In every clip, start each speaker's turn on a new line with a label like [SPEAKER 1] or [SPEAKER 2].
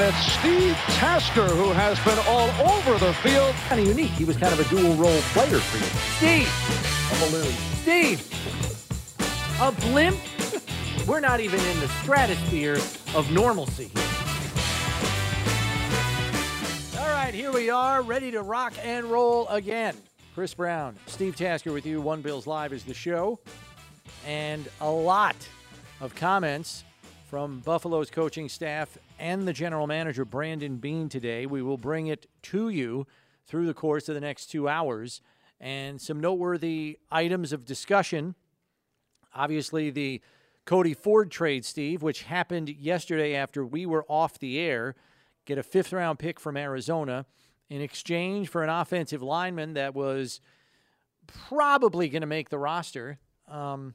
[SPEAKER 1] And it's Steve Tasker who has been all over the field.
[SPEAKER 2] Kind of unique. He was kind of a dual role player for you. Steve!
[SPEAKER 3] A balloon.
[SPEAKER 2] Steve! A blimp? We're not even in the stratosphere of normalcy. All right, here we are, ready to rock and roll again. Chris Brown, Steve Tasker with you. One Bills Live is the show. And a lot of comments from Buffalo's coaching staff and the general manager, Brandon Beane, today. We will bring it to you through the course of the next two hours. And some noteworthy items of discussion. Obviously, the Cody Ford trade, Steve, which happened yesterday after we were off the air, get a fifth round pick from Arizona in exchange for an offensive lineman that was probably going to make the roster. Um,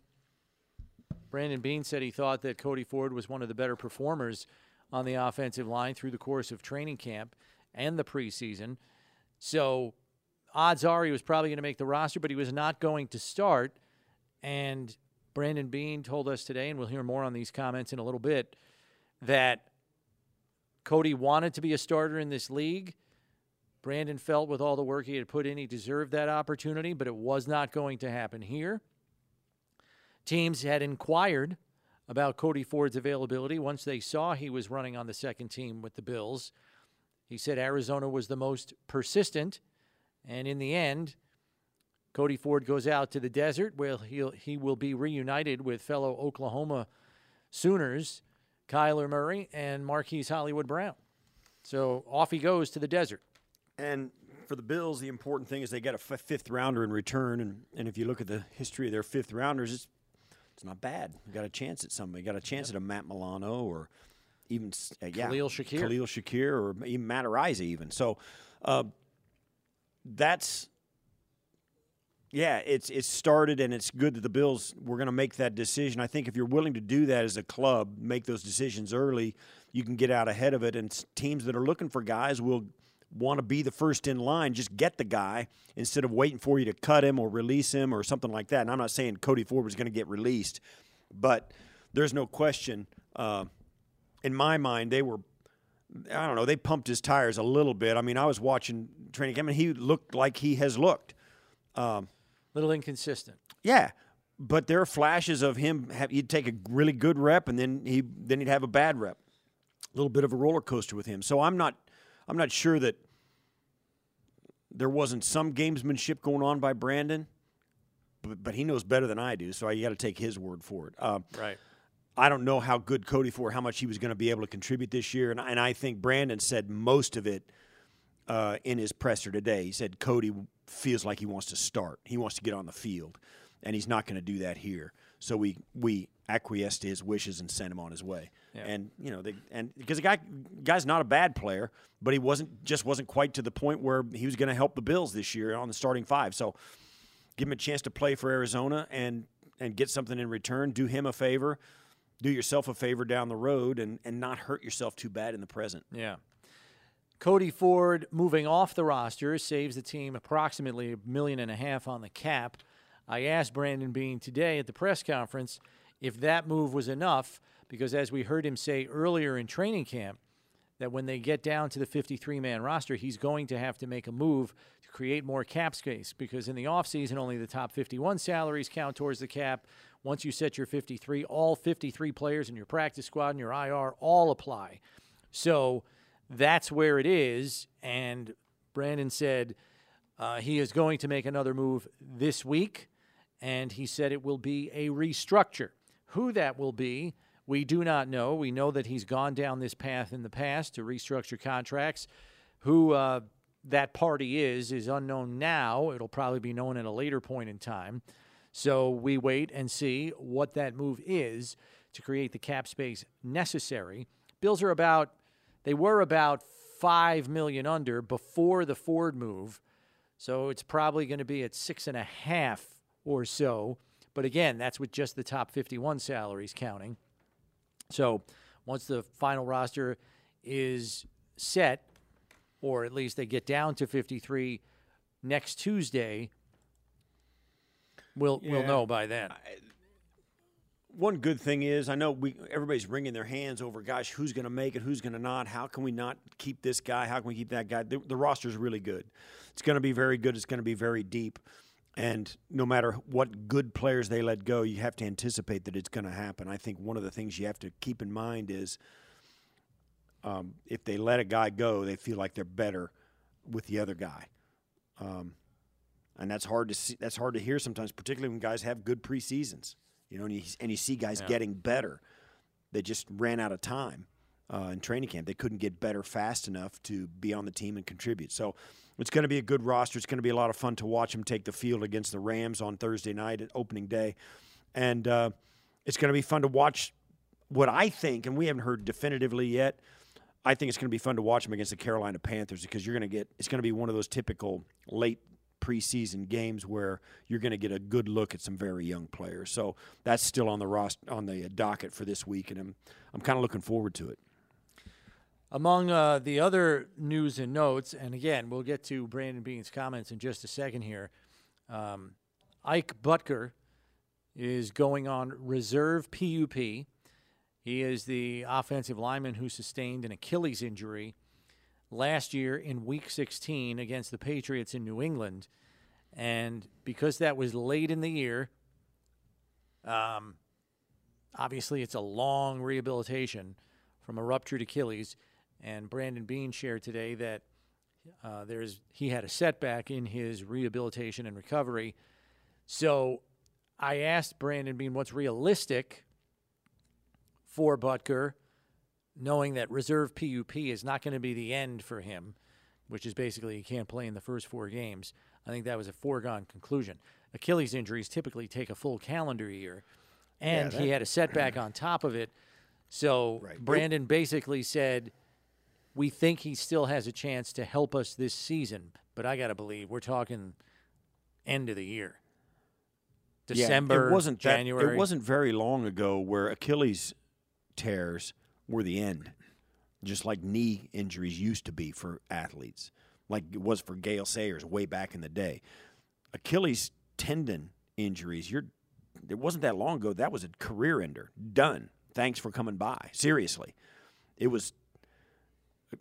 [SPEAKER 2] Brandon Beane said he thought that Cody Ford was one of the better performers on the offensive line through the course of training camp and the preseason. So odds are he was probably going to make the roster, but he was not going to start. And Brandon Beane told us today, and we'll hear more on these comments in a little bit, that Cody wanted to be a starter in this league. Brandon felt with all the work he had put in, he deserved that opportunity, but it was not going to happen here. Teams had inquired about Cody Ford's availability once they saw he was running on the second team with the Bills. He said Arizona was the most persistent, and in the end, Cody Ford goes out to the desert where he'll, he will be reunited with fellow Oklahoma Sooners, Kyler Murray and Marquise Hollywood Brown. So off he goes to the desert.
[SPEAKER 3] And for the Bills, the important thing is they get a f- fifth rounder in return. And, and if you look at the history of their fifth rounders, it's, it's not bad. You got a chance at somebody. You got a chance yep. at a Matt Milano or even uh, yeah,
[SPEAKER 2] Khalil Shakir.
[SPEAKER 3] Khalil Shakir or even Matt Araiza even. So uh, that's yeah, it's it's started and it's good that the Bills were going to make that decision. I think if you're willing to do that as a club, make those decisions early, you can get out ahead of it. And teams that are looking for guys will want to be the first in line. Just get the guy instead of waiting for you to cut him or release him or something like that. And I'm not saying Cody Ford was going to get released, but there's no question uh, in my mind they were. I don't know. They pumped his tires a little bit. I mean, I was watching training camp, and he looked like he has looked. Um,
[SPEAKER 2] little inconsistent.
[SPEAKER 3] Yeah, but there are flashes of him. Have, he'd take a really good rep, and then he then he'd have a bad rep. A little bit of a roller coaster with him. So I'm not I'm not sure that there wasn't some gamesmanship going on by Brandon, but, but he knows better than I do. So you got to take his word for it.
[SPEAKER 2] Uh, right.
[SPEAKER 3] I don't know how good Cody for how much he was going to be able to contribute this year, and, and I think Brandon said most of it uh, in his presser today. He said Cody feels like he wants to start. He wants to get on the field, and he's not going to do that here. So we we acquiesced to his wishes and sent him on his way. Yeah. And you know, they, and because the guy guy's not a bad player, but he wasn't just wasn't quite to the point where he was going to help the Bills this year on the starting five. So give him a chance to play for Arizona and and get something in return. Do him a favor. Do yourself a favor down the road and, and not hurt yourself too bad in the present.
[SPEAKER 2] Yeah. Cody Ford moving off the roster saves the team approximately a million and a half on the cap. I asked Brandon Beane today at the press conference if that move was enough, because as we heard him say earlier in training camp, that when they get down to the 53 man roster, he's going to have to make a move to create more cap space because in the offseason, only the top 51 salaries count towards the cap. Once you set your 53, all 53 players in your practice squad and your IR all apply. So that's where it is. And Brandon said uh, he is going to make another move this week, and he said it will be a restructure. Who that will be, we do not know. We know that he's gone down this path in the past to restructure contracts. Who uh, that party is is unknown now. It'll probably be known at a later point in time. So we wait and see what that move is to create the cap space necessary. Bills are about they were about five million under before the Ford move, so it's probably going to be at six and a half or so. But again, that's with just the top 51 salaries counting. So once the final roster is set, or at least they get down to 53 next Tuesday, we'll yeah. we'll know by then. I,
[SPEAKER 3] one good thing is I know we everybody's wringing their hands over, gosh, who's going to make it, who's going to not? How can we not keep this guy? How can we keep that guy? The, the roster is really good. It's going to be very good. It's going to be very deep. And no matter what good players they let go, you have to anticipate that it's going to happen. I think one of the things you have to keep in mind is um, if they let a guy go, they feel like they're better with the other guy. Um, and that's hard to see. That's hard to hear sometimes, particularly when guys have good preseasons. You know, and you, and you see guys yeah. getting better. They just ran out of time uh, in training camp. They couldn't get better fast enough to be on the team and contribute. So it's going to be a good roster. It's going to be a lot of fun to watch them take the field against the Rams on Thursday night at opening day, and uh, it's going to be fun to watch what I think, and we haven't heard definitively yet. I think it's going to be fun to watch them against the Carolina Panthers because you're going to get it's going to be one of those typical late preseason games where you're going to get a good look at some very young players. So that's still on the roster, on the docket for this week, and I'm I'm kind of looking forward to it.
[SPEAKER 2] Among uh, the other news and notes, and again, we'll get to Brandon Beane's comments in just a second here. Um, Ike Boettger is going on reserve PUP. He is the offensive lineman who sustained an Achilles injury last year in Week 16 against the Patriots in New England. And because that was late in the year, um, obviously it's a long rehabilitation from a ruptured Achilles. And Brandon Beane shared today that uh, there's he had a setback in his rehabilitation and recovery. So I asked Brandon Beane what's realistic for Boettger, knowing that reserve PUP is not going to be the end for him, which is basically he can't play in the first four games. I think that was a foregone conclusion. Achilles injuries typically take a full calendar year, and yeah, that, he had a setback on top of it. So right. Brandon basically said, "We think he still has a chance to help us this season, but I got to believe we're talking end of the year." December,
[SPEAKER 3] yeah, it wasn't
[SPEAKER 2] January.
[SPEAKER 3] That, it wasn't very long ago where Achilles tears were the end, just like knee injuries used to be for athletes, like it was for Gale Sayers way back in the day. Achilles tendon injuries, you're it wasn't that long ago. That was a career ender. Done. Thanks for coming by. Seriously, it was.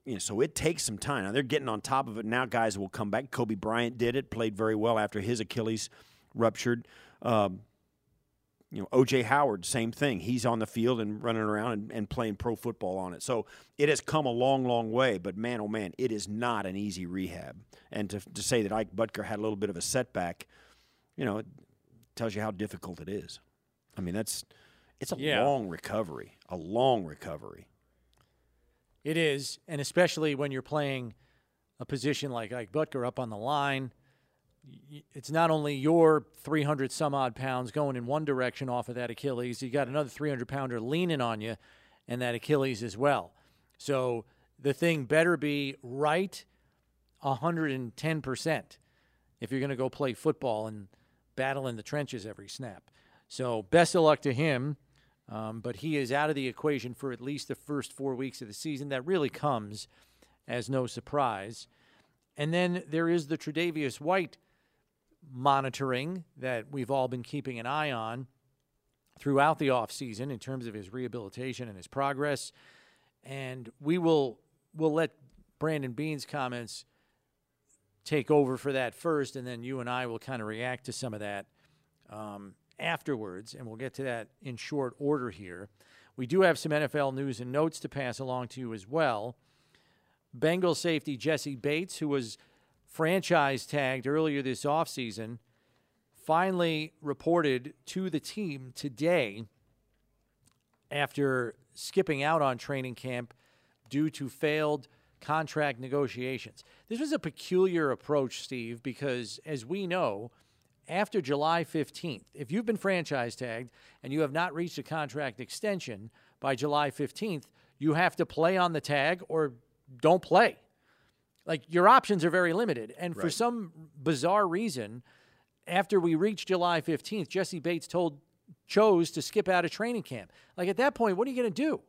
[SPEAKER 3] You know, so it takes some time. Now they're getting on top of it. Now guys will come back. Kobe Bryant did it. Played very well after his Achilles ruptured. Um, you know, OJ Howard, same thing. He's on the field and running around and, and, playing pro football on it. So it has come a long, long way. But man, oh man, it is not an easy rehab. And to, to say that Ike Boettger had a little bit of a setback, you know, it tells you how difficult it is. I mean, that's it's a yeah. long recovery, a long recovery.
[SPEAKER 2] It is, and especially when you're playing a position like Ike Boettger up on the line it's not only your 300 some odd pounds going in one direction off of that Achilles, you got another 300 pounder leaning on you and that Achilles as well. So the thing better be right 110% if you're going to go play football and battle in the trenches every snap. So best of luck to him. Um, but he is out of the equation for at least the first four weeks of the season. That really comes as no surprise. And then there is the Tre'Davious White monitoring that we've all been keeping an eye on throughout the offseason in terms of his rehabilitation and his progress. And we will we'll let Brandon Beane's comments take over for that first, and then you and I will kind of react to some of that um, afterwards, and we'll get to that in short order here. We do have some NFL news and notes to pass along to you as well. Bengal safety Jessie Bates, who was – franchise tagged earlier this offseason, finally reported to the team today after skipping out on training camp due to failed contract negotiations. This was a peculiar approach, Steve, because as we know, after July 15th, if you've been franchise tagged and you have not reached a contract extension by July 15th, you have to play on the tag or don't play. Like your options are very limited. And right. for some bizarre reason, after we reached July 15th, Jessie Bates told chose to skip out of training camp. Like at that point, what are you going to do?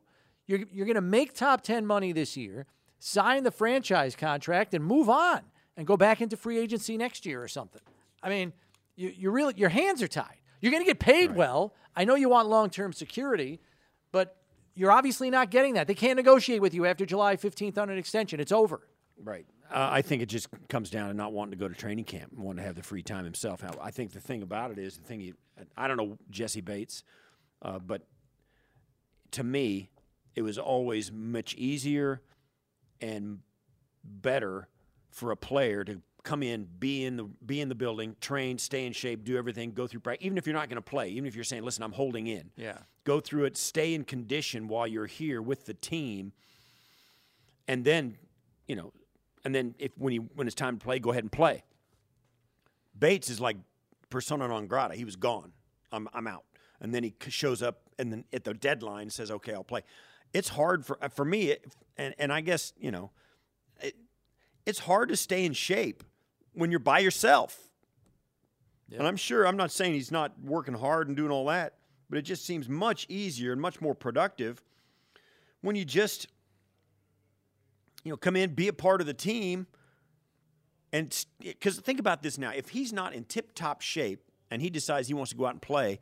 [SPEAKER 2] You're, you're going to make top 10 money this year, sign the franchise contract, and move on and go back into free agency next year or something. I mean, you, you really your hands are tied. You're going to get paid well. I know you want long term security, but you're obviously not getting that. They can't negotiate with you after July 15th on an extension. It's over.
[SPEAKER 3] Right. Uh, I think it just comes down to not wanting to go to training camp and wanting to have the free time himself. Now, I think the thing about it is the thing. You, I don't know Jessie Bates, uh, but to me, it was always much easier and better for a player to come in, be in the be in the building, train, stay in shape, do everything, go through practice. Even if you're not going to play, even if you're saying, "Listen, I'm holding in,"
[SPEAKER 2] Yeah.
[SPEAKER 3] go through it, stay in condition while you're here with the team, and then, you know, and then if when you when it's time to play, go ahead and play. Bates is like persona non grata. He was gone. I'm I'm out, and then he shows up, and then at the deadline says, "Okay, I'll play." It's hard for uh, for me, it, and and I guess you know, it, it's hard to stay in shape when you're by yourself. And I'm sure I'm not saying he's not working hard and doing all that, but it just seems much easier and much more productive when you just you know come in, be a part of the team, and because think about this now: if he's not in tip-top shape and he decides he wants to go out and play,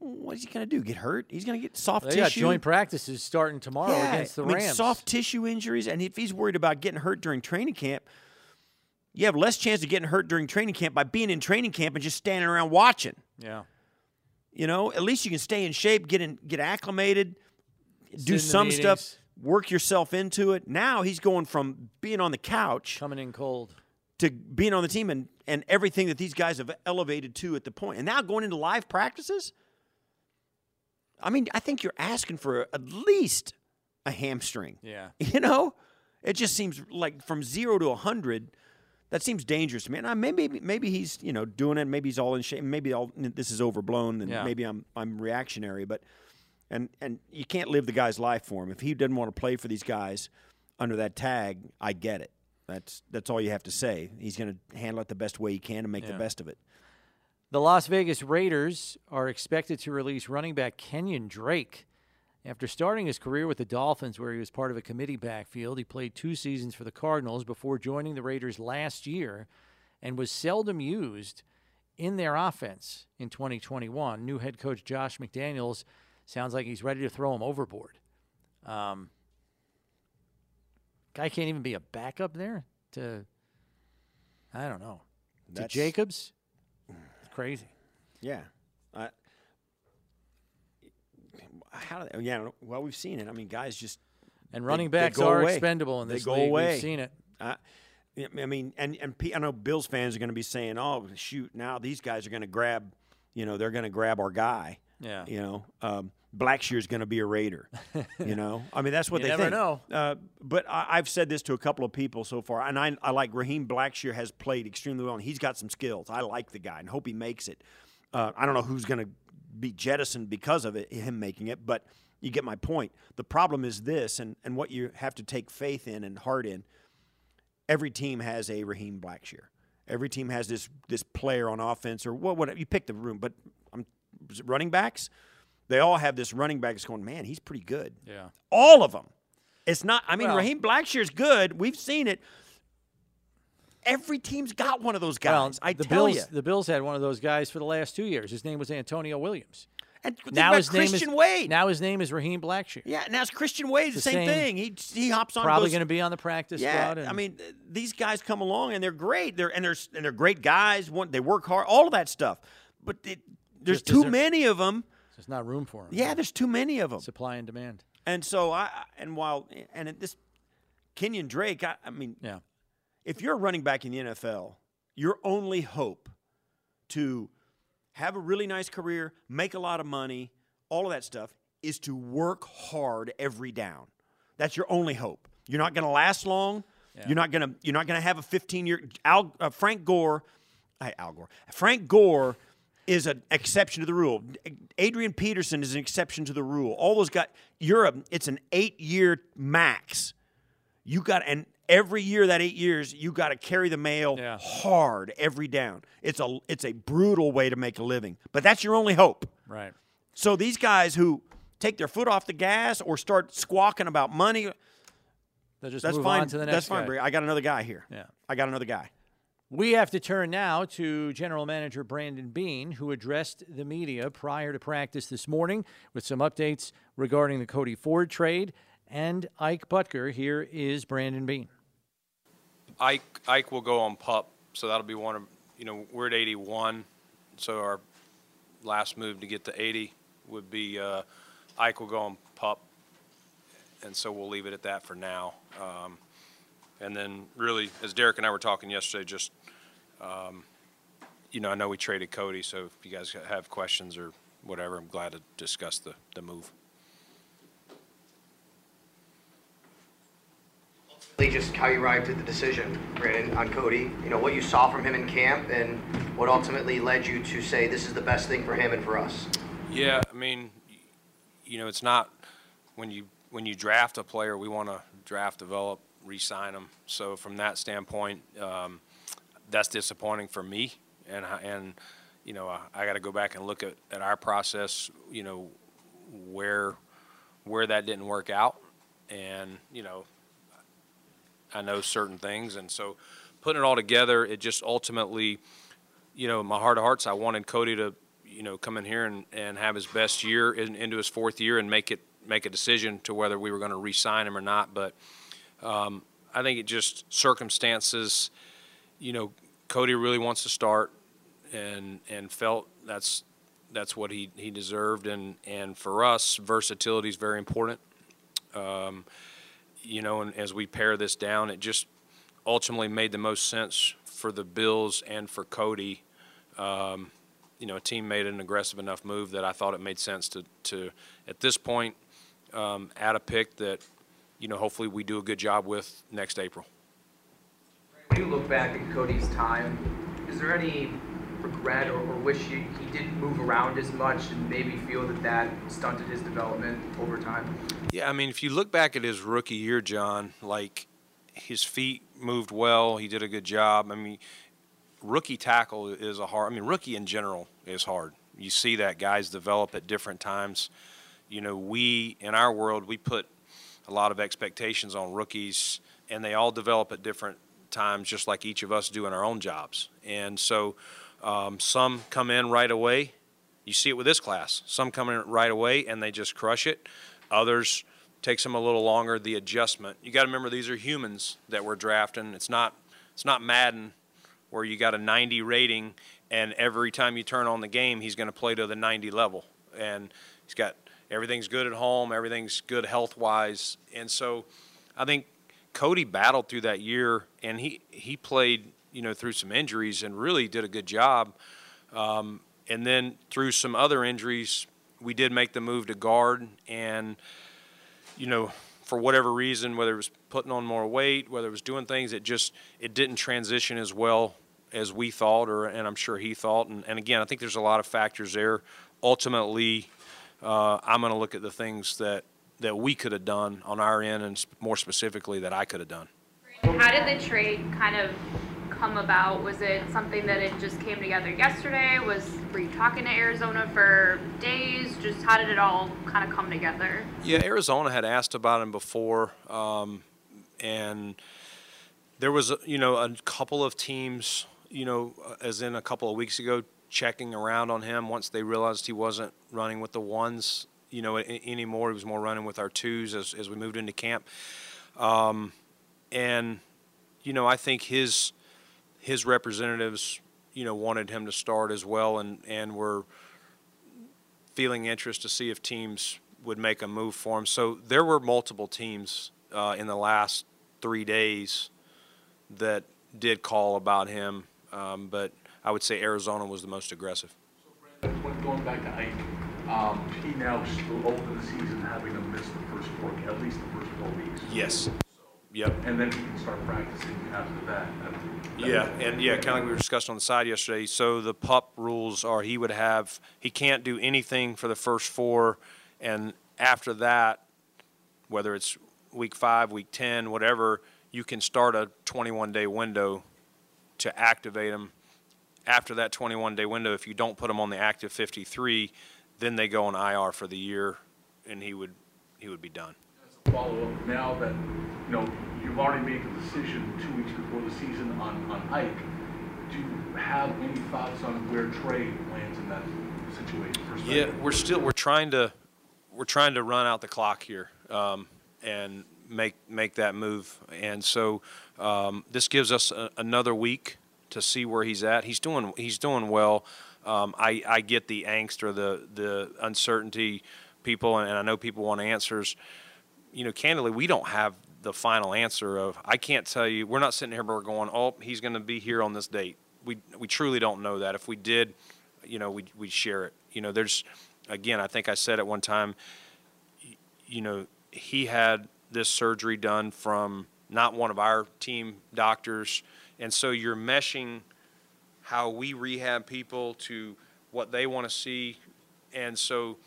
[SPEAKER 3] what is he going to do? Get hurt? He's going to get soft
[SPEAKER 2] They
[SPEAKER 3] tissue.
[SPEAKER 2] joint practices starting tomorrow
[SPEAKER 3] Yeah,
[SPEAKER 2] against the
[SPEAKER 3] I mean,
[SPEAKER 2] Rams.
[SPEAKER 3] soft tissue injuries, and if he's worried about getting hurt during training camp, you have less chance of getting hurt during training camp by being in training camp and just standing around watching.
[SPEAKER 2] Yeah.
[SPEAKER 3] You know, at least you can stay in shape, get in, get acclimated,
[SPEAKER 2] in
[SPEAKER 3] do some
[SPEAKER 2] meetings.
[SPEAKER 3] stuff, work yourself into it. Now he's going from being on the couch
[SPEAKER 2] Coming in cold.
[SPEAKER 3] to being on the team and, and everything that these guys have elevated to at the point. And now going into live practices. I mean, I think you're asking for at least a hamstring.
[SPEAKER 2] Yeah.
[SPEAKER 3] You know, it just seems like from zero to a hundred. That seems dangerous to me. And I, maybe maybe he's you know doing it. Maybe he's all in shape. Maybe all this is overblown, and
[SPEAKER 2] Yeah.
[SPEAKER 3] maybe I'm I'm reactionary. But and and you can't live the guy's life for him. If he doesn't want to play for these guys under that tag, I get it. That's that's all you have to say. He's going to handle it the best way he can and make
[SPEAKER 2] Yeah.
[SPEAKER 3] the best of it.
[SPEAKER 2] The Las Vegas Raiders are expected to release running back Kenyon Drake. After starting his career with the Dolphins, where he was part of a committee backfield, he played two seasons for the Cardinals before joining the Raiders last year and was seldom used in their offense in 2021. New head coach Josh McDaniels sounds like he's ready to throw him overboard. Um, guy can't even be a backup there to, I don't know, to Jacobs. It's crazy.
[SPEAKER 3] Yeah. I, how do they, yeah, well, we've seen it. I mean, guys just
[SPEAKER 2] And running
[SPEAKER 3] they
[SPEAKER 2] backs
[SPEAKER 3] go
[SPEAKER 2] are
[SPEAKER 3] away.
[SPEAKER 2] expendable in
[SPEAKER 3] They
[SPEAKER 2] this
[SPEAKER 3] go
[SPEAKER 2] league.
[SPEAKER 3] away.
[SPEAKER 2] We've seen it.
[SPEAKER 3] I, I mean, and and P- I know Bills fans are going to be saying, "Oh, shoot! Now these guys are going to grab, you know, they're going to grab our guy."
[SPEAKER 2] Yeah.
[SPEAKER 3] You know, um, Blackshear's going to be a Raider. you know, I mean, that's what
[SPEAKER 2] You
[SPEAKER 3] they
[SPEAKER 2] never
[SPEAKER 3] think.
[SPEAKER 2] know.
[SPEAKER 3] Uh, but I, I've said this to a couple of people so far, and I, I like Raheem Blackshear has played extremely well, and he's got some skills. I like the guy and hope he makes it. Uh, I don't know who's going to be jettisoned because of it, him making it, but you get my point. The problem is this, and, and what you have to take faith in and heart in every team has a Raheem Blackshear. Every team has this this player on offense or what whatever you pick the room, but I'm running backs, they all have this running back that's going, man, he's pretty good.
[SPEAKER 2] Yeah.
[SPEAKER 3] All of them. It's not. I mean,
[SPEAKER 2] Well-
[SPEAKER 3] Raheem Blackshear's good. We've seen it. Every team's got one of those guys. I
[SPEAKER 2] the
[SPEAKER 3] tell
[SPEAKER 2] Bills,
[SPEAKER 3] you.
[SPEAKER 2] the Bills had one of those guys for the last two years. His name was Antonio Williams.
[SPEAKER 3] And
[SPEAKER 2] Now his name
[SPEAKER 3] Christian
[SPEAKER 2] is
[SPEAKER 3] Wade.
[SPEAKER 2] Now his name is Raheem Blackshear.
[SPEAKER 3] yeah, now it's Christian Wade. The,
[SPEAKER 2] the
[SPEAKER 3] same,
[SPEAKER 2] same-
[SPEAKER 3] thing. He he hops on.
[SPEAKER 2] Probably going to be on the practice
[SPEAKER 3] Yeah,
[SPEAKER 2] squad. and-
[SPEAKER 3] I mean, these guys come along and they're great. They're and they're and they're great guys. One, they work hard. All of that stuff. But it, there's too
[SPEAKER 2] isn't-
[SPEAKER 3] many of them.
[SPEAKER 2] there's not room for them.
[SPEAKER 3] Yeah, there's too many of them.
[SPEAKER 2] Supply and demand.
[SPEAKER 3] And so I and while and this Kenyon Drake, I, I mean,
[SPEAKER 2] Yeah.
[SPEAKER 3] If you're a running back in the NFL, your only hope to have a really nice career, make a lot of money, all of that stuff is to work hard every down. That's your only hope. You're not going to last long. You're not going to you're not going to have a 15 year Al, uh, Frank Gore, I, Al Gore. Frank Gore is an exception to the rule. Adrian Peterson is an exception to the rule. All those guys, you're a, it's an 8 year max. You got and every year that eight years, you got to carry the mail
[SPEAKER 2] Yeah.
[SPEAKER 3] hard every down. It's a it's a brutal way to make a living, but that's your only hope.
[SPEAKER 2] Right.
[SPEAKER 3] So these guys who take their foot off the gas or start squawking about money,
[SPEAKER 2] They'll just
[SPEAKER 3] that's
[SPEAKER 2] move
[SPEAKER 3] fine.
[SPEAKER 2] on to the next
[SPEAKER 3] that's fine. I got another guy here.
[SPEAKER 2] Yeah.
[SPEAKER 3] I got another guy.
[SPEAKER 2] We have to turn now to General Manager Brandon Beane, who addressed the media prior to practice this morning with some updates regarding the Cody Ford trade and Ike Boettger. Here is Brandon Beane.
[SPEAKER 4] Ike Ike will go on pup, so that'll be one of you know we're at 81, so our last move to get to 80 would be uh, Ike will go on pup, and so we'll leave it at that for now. Um, and then really, as Derek and I were talking yesterday, just um, you know I know we traded Cody, so if you guys have questions or whatever, I'm glad to discuss the the move.
[SPEAKER 5] Just how you arrived at the decision, Brandon, on Cody. You know, what you saw from him in camp and what ultimately led you to say this is the best thing for him and for us.
[SPEAKER 4] Yeah, I mean, you know, it's not when you when you draft a player, we want to draft, develop, re-sign them. So from that standpoint, um, that's disappointing for me, and and you know, I, I got to go back and look at, at our process. You know, where where that didn't work out, and you know, I know certain things, and so putting it all together, it just ultimately, you know, my heart of hearts, I wanted Cody to, you know, come in here and, and have his best year in, into his fourth year and make it make a decision to whether we were going to re-sign him or not. But um, I think it just circumstances, you know, Cody really wants to start, and and felt that's that's what he, he deserved, and and for us, versatility is very important. Um, you know, and as we pare this down, it just ultimately made the most sense for the Bills and for Cody. Um, you know, a team made an aggressive enough move that I thought it made sense to, to at this point, um, add a pick that, you know, hopefully we do a good job with next April.
[SPEAKER 6] When you look back at Cody's time, is there any regret or, or wish he, he didn't move around as much and maybe feel that that stunted his development over time?
[SPEAKER 4] Yeah, I mean, if you look back at his rookie year, John, like his feet moved well. He did a good job. I mean, rookie tackle is a hard. I mean, rookie in general is hard. You see that guys develop at different times. You know, we in our world we put a lot of expectations on rookies, and they all develop at different times, just like each of us do in our own jobs. And so, um, some come in right away. You see it with this class. Some come in right away and they just crush it. Others takes them a little longer. The adjustment. You got to remember these are humans that we're drafting. It's not it's not Madden where you got a 90 rating and every time you turn on the game he's going to play to the 90 level and he's got everything's good at home, everything's good health wise, and so I think Cody battled through that year and he he played you know, through some injuries and really did a good job. Um, and then through some other injuries, we did make the move to guard. And, you know, for whatever reason, whether it was putting on more weight, whether it was doing things, it just it didn't transition as well as we thought, or and I'm sure he thought. And, and again, I think there's a lot of factors there. Ultimately, uh, I'm going to look at the things that that we could have done on our end, and more specifically that I could have done.
[SPEAKER 7] How did the trade kind of come about? Was it something that it just came together yesterday? Was were you talking to Arizona for days? Just how did it all kind of come together?
[SPEAKER 4] Yeah, Arizona had asked about him before, um, and there was you know a couple of teams, you know, as in a couple of weeks ago, checking around on him once they realized he wasn't running with the ones, you know, anymore. He was more running with our twos as as we moved into camp, um, and you know, I think his his representatives, you know, wanted him to start as well, and and were feeling interest to see if teams would make a move for him. So there were multiple teams uh, in the last three days that did call about him, um, but I would say Arizona was the most aggressive.
[SPEAKER 8] So, Brandon, going back to Ike, um, he now open the season having to miss the first four, at least the first four weeks.
[SPEAKER 4] Yes. Yep.
[SPEAKER 8] And then he can start practicing after that.
[SPEAKER 4] Yeah, and yeah, kind of like we were discussing on the side yesterday. So the pup rules are he would have he can't do anything for the first four, and after that, whether it's week five, week ten, whatever, you can start a 21 day window to activate them. After that 21 day window, if you don't put them on the active 53, then they go on IR for the year, and he would he would be done.
[SPEAKER 8] Follow up now that know, you've already made the decision two weeks before the season on, on Ike. do you have any thoughts on where Tre lands in that situation?
[SPEAKER 4] Yeah, we're still we're trying to we're trying to run out the clock here um, and make make that move. And so um, this gives us a, another week to see where he's at. He's doing he's doing well. Um, I I get the angst or the the uncertainty, people, and I know people want answers. You know, candidly, we don't have the final answer of I can't tell you. We're not sitting here, but we're going, oh, he's going to be here on this date. We we truly don't know that. If we did, you know, we we share it. You know, there's again, I think I said at one time, you know, he had this surgery done from not one of our team doctors, and so you're meshing how we rehab people to what they want to see, and so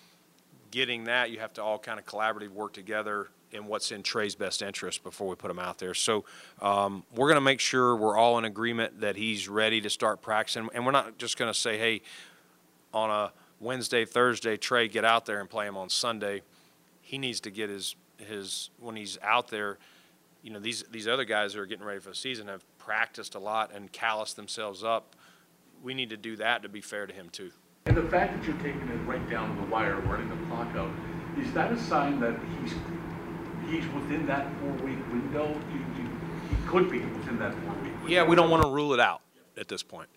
[SPEAKER 4] getting that, you have to all kind of collaboratively work together in what's in Tre's best interest before we put him out there. So um, we're going to make sure we're all in agreement that he's ready to start practicing, and we're not just going to say, hey, on a Wednesday, Thursday, Tre, get out there and play him on Sunday. He needs to get his his when he's out there. You know, these these other guys that are getting ready for the season have practiced a lot and calloused themselves up. We need to do that to be fair to him too.
[SPEAKER 8] And the fact that you're taking it right down to the wire, running the clock out, is that a sign that he's he's within that four-week window? You, you, he could be within that four-week. window.
[SPEAKER 4] Yeah, we don't want to rule it out at this point.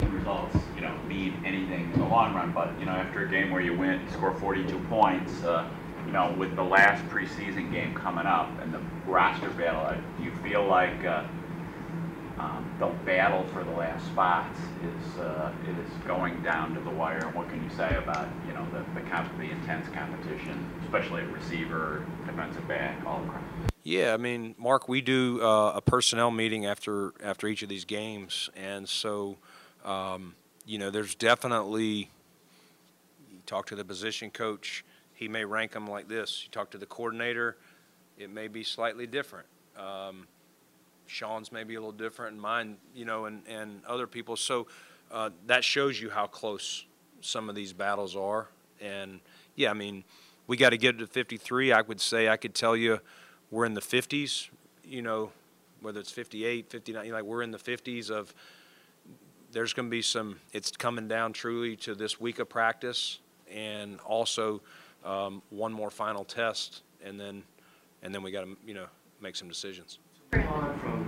[SPEAKER 9] results, you know, mean anything in the long run, but, you know, after a game where you win, score 42 points, uh, you know, with the last preseason game coming up and the roster battle, uh, do you feel like uh, um, the battle for the last spots is uh, is going down to the wire? What can you say about, you know, the the, comp- the intense competition, especially at receiver, defensive back, all across?
[SPEAKER 4] Yeah, I mean, Mark, we do uh, a personnel meeting after after each of these games, and so um, you know, there's definitely. You talk to the position coach, he may rank them like this. You talk to the coordinator, it may be slightly different. Um, Sean's maybe a little different, and mine, you know, and and other people. So uh, that shows you how close some of these battles are. And yeah, I mean, we got to get to 53. I would say I could tell you we're in the 50s, you know, whether it's 58, 59, you like we're in the 50s of there's going to be some, it's coming down truly to this week of practice and also um, one more final test and then, and then we got to, you know, make some decisions.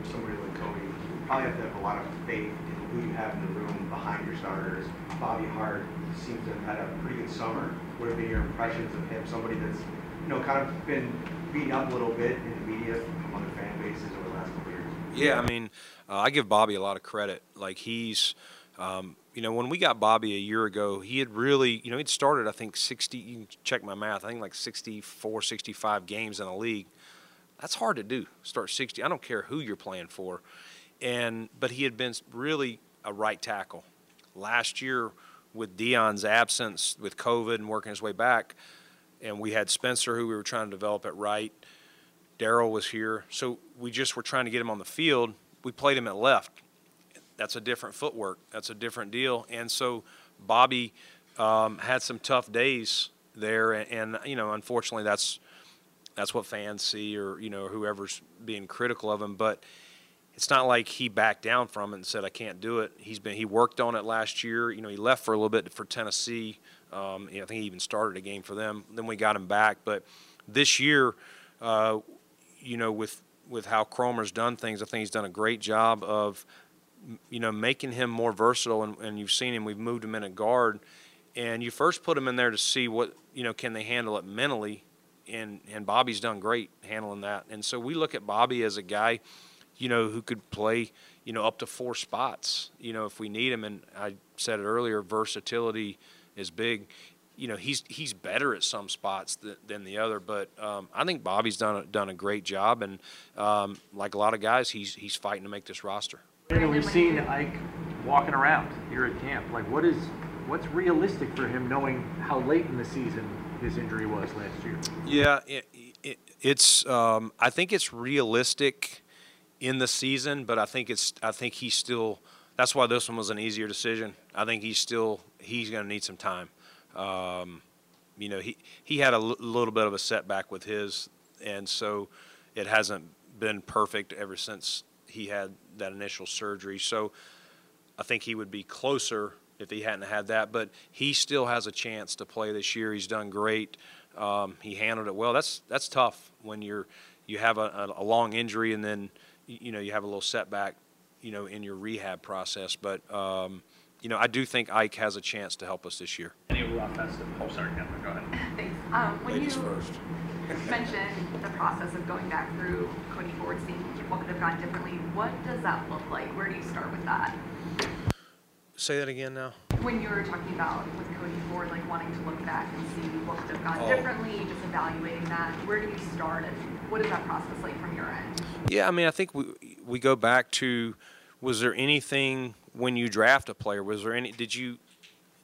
[SPEAKER 10] On from somebody like Cody, you probably have to have a lot of faith in who you have in the room behind your starters. Bobby Hart seems to have had a pretty good summer. What have been your impressions of him? Somebody that's, you know, kind of been beaten up a little bit in the media from other fan bases over the last couple of years.
[SPEAKER 4] Yeah, I mean, uh, I give Bobby a lot of credit. Like he's, um, you know, when we got Bobby a year ago, he had really, you know, he'd started, I think, 60, you can check my math, I think like 64, 65 games in a league. That's hard to do, start 60. I don't care who you're playing for. And, but he had been really a right tackle. Last year, with Dion's absence with COVID and working his way back, and we had Spencer, who we were trying to develop at right. Daryl was here. So we just were trying to get him on the field. We played him at left. That's a different footwork. That's a different deal. And so Bobby um, had some tough days there, and, and you know, unfortunately, that's that's what fans see, or you know, whoever's being critical of him. But it's not like he backed down from it and said, "I can't do it." He's been he worked on it last year. You know, he left for a little bit for Tennessee. Um, you know, I think he even started a game for them. Then we got him back, but this year, uh, you know, with with how Kromer's done things, I think he's done a great job of, you know, making him more versatile. And, and you've seen him. We've moved him in a guard, and you first put him in there to see what you know can they handle it mentally, and and Bobby's done great handling that. And so we look at Bobby as a guy, you know, who could play, you know, up to four spots, you know, if we need him. And I said it earlier, versatility is big. You know, he's he's better at some spots th- than the other, but um, I think Bobby's done a, done a great job, and um, like a lot of guys, he's he's fighting to make this roster.
[SPEAKER 2] And we've seen Ike walking around here at camp. Like, what is what's realistic for him, knowing how late in the season his injury was last year?
[SPEAKER 4] Yeah, it, it, it's. Um, I think it's realistic in the season, but I think it's. I think he's still. That's why this one was an easier decision. I think he's still. He's going to need some time. Um, you know, he he had a l- little bit of a setback with his, and so it hasn't been perfect ever since he had that initial surgery. So I think he would be closer if he hadn't had that. But he still has a chance to play this year. He's done great. Um, he handled it well. That's that's tough when you're you have a, a, long injury and then you know you have a little setback, you know, in your rehab process. But um, you know, I do think Ike has a chance to help us this year.
[SPEAKER 11] Any offensive? Oh, sorry, Kevin, go ahead.
[SPEAKER 12] Thanks. Um, when
[SPEAKER 4] Ladies
[SPEAKER 12] you
[SPEAKER 4] first.
[SPEAKER 12] mentioned the process of going back through Cody Ford, seeing what could have gone differently, what does that look like? Where do you start with that?
[SPEAKER 4] Say that again now.
[SPEAKER 12] When you were talking about with Cody Ford, like wanting to look back and see what could have gone
[SPEAKER 4] Oh.
[SPEAKER 12] differently, just evaluating that, where do you start and what is that process like from your end?
[SPEAKER 4] Yeah, I mean, I think we we go back to was there anything when you draft a player? Was there any? Did you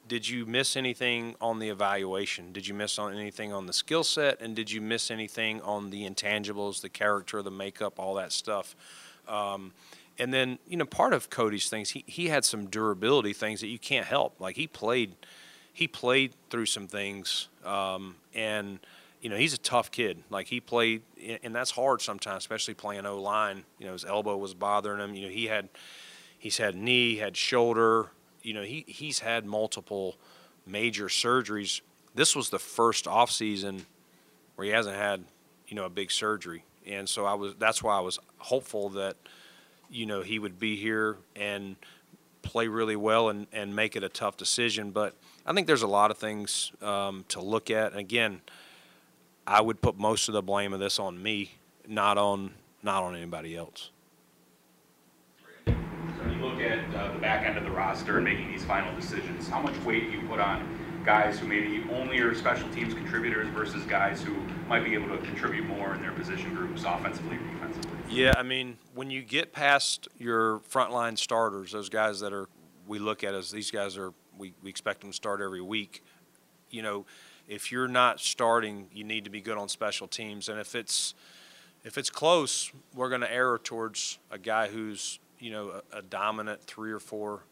[SPEAKER 4] did you miss anything on the evaluation? Did you miss on anything on the skill set? And did you miss anything on the intangibles, the character, the makeup, all that stuff? Um, and then you know, part of Cody's things, he he had some durability things that you can't help. Like he played, he played through some things, um, and you know, he's a tough kid. Like he played, and that's hard sometimes, especially playing O line. You know, his elbow was bothering him. You know, he had, he's had knee, had shoulder. You know, he he's had multiple major surgeries. This was the first off season where he hasn't had, you know, a big surgery, and so I was. That's why I was hopeful that, you know, he would be here and play really well and, and make it a tough decision. But I think there's a lot of things um, to look at. And again, I would put most of the blame of this on me, not on not on anybody else.
[SPEAKER 11] So when you look at uh, the back end of the roster and making these final decisions, how much weight do you put on guys who maybe only are special teams contributors versus guys who might be able to contribute more in their position groups, offensively or defensively?
[SPEAKER 4] Yeah, I mean, when you get past your frontline starters, those guys that are we look at as these guys are we, we expect them to start every week. You know, if you're not starting, you need to be good on special teams, and if it's if it's close, we're going to err towards a guy who's you know a, a dominant three or four,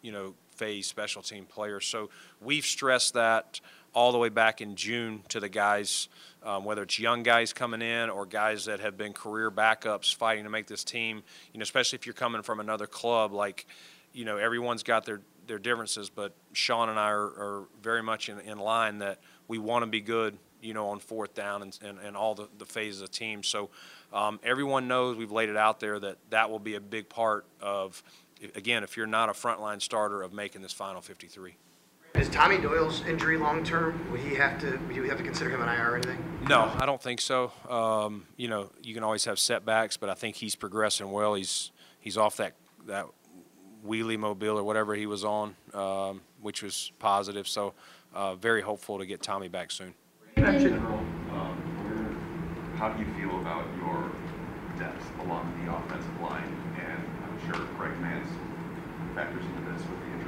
[SPEAKER 4] you know, phase special team player. So we've stressed that all the way back in June to the guys, um, whether it's young guys coming in or guys that have been career backups fighting to make this team. You know, especially if you're coming from another club, like, you know, everyone's got their their differences, but Sean and I are, are very much in, in line that we want to be good, you know, on fourth down and, and, and all the, the phases of team. So um, everyone knows we've laid it out there that that will be a big part of, again, if you're not a frontline starter, of making this final 53.
[SPEAKER 5] Is Tommy Doyle's injury long term? Would he have to? Would you have to consider him an IR or anything?
[SPEAKER 4] No, I don't think so. Um, you know, you can always have setbacks, but I think he's progressing well. He's he's off that that wheelie mobile or whatever he was on, um, which was positive. So, uh, very hopeful to get Tommy back soon.
[SPEAKER 13] In general, um, how do you feel about your depth along the offensive line? And I'm sure Greg Mancz factors into this with the injury he just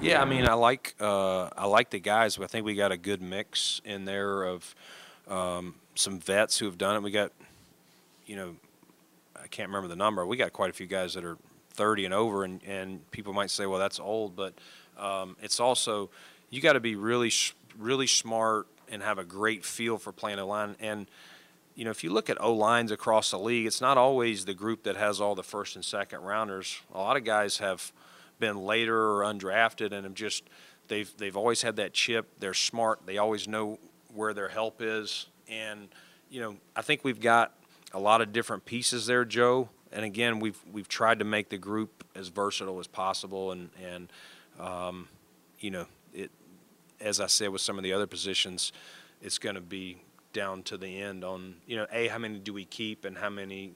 [SPEAKER 4] Yeah, I mean, I like uh, I like the guys. I think we got a good mix in there of um, some vets who have done it. We got, you know, I can't remember the number. We got quite a few guys that are 30 and over, and, and people might say, well, that's old, but um, it's also you got to be really really smart and have a great feel for playing a line. And you know, if you look at O lines across the league, it's not always the group that has all the first and second rounders. A lot of guys have been later or undrafted and have just they've they've always had that chip. They're smart. They always know where their help is. And you know, I think we've got a lot of different pieces there, Joe. And again, we've we've tried to make the group as versatile as possible. And and um, you know, it as I said with some of the other positions, it's going to be down to the end on you know a how many do we keep and how many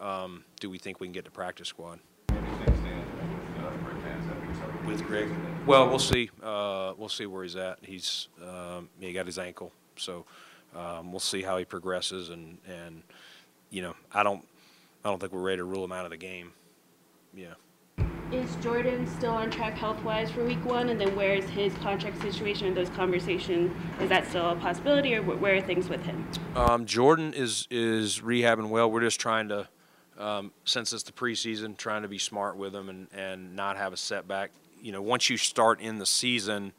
[SPEAKER 4] um, do we think we can get to practice squad. With Greg, well, we'll see. Uh, we'll see where he's at. He's um, he got his ankle, so um, we'll see how he progresses. And and you know, I don't I don't think we're ready to rule him out of the game. Yeah.
[SPEAKER 14] Is Jordan still on track health wise for week one? And then where is his contract situation in those conversations? Is that still a possibility or where are things with him?
[SPEAKER 4] Um, Jordan is is rehabbing well. We're just trying to, um, since it's the preseason, trying to be smart with him and, and not have a setback. You know, once you start in the season,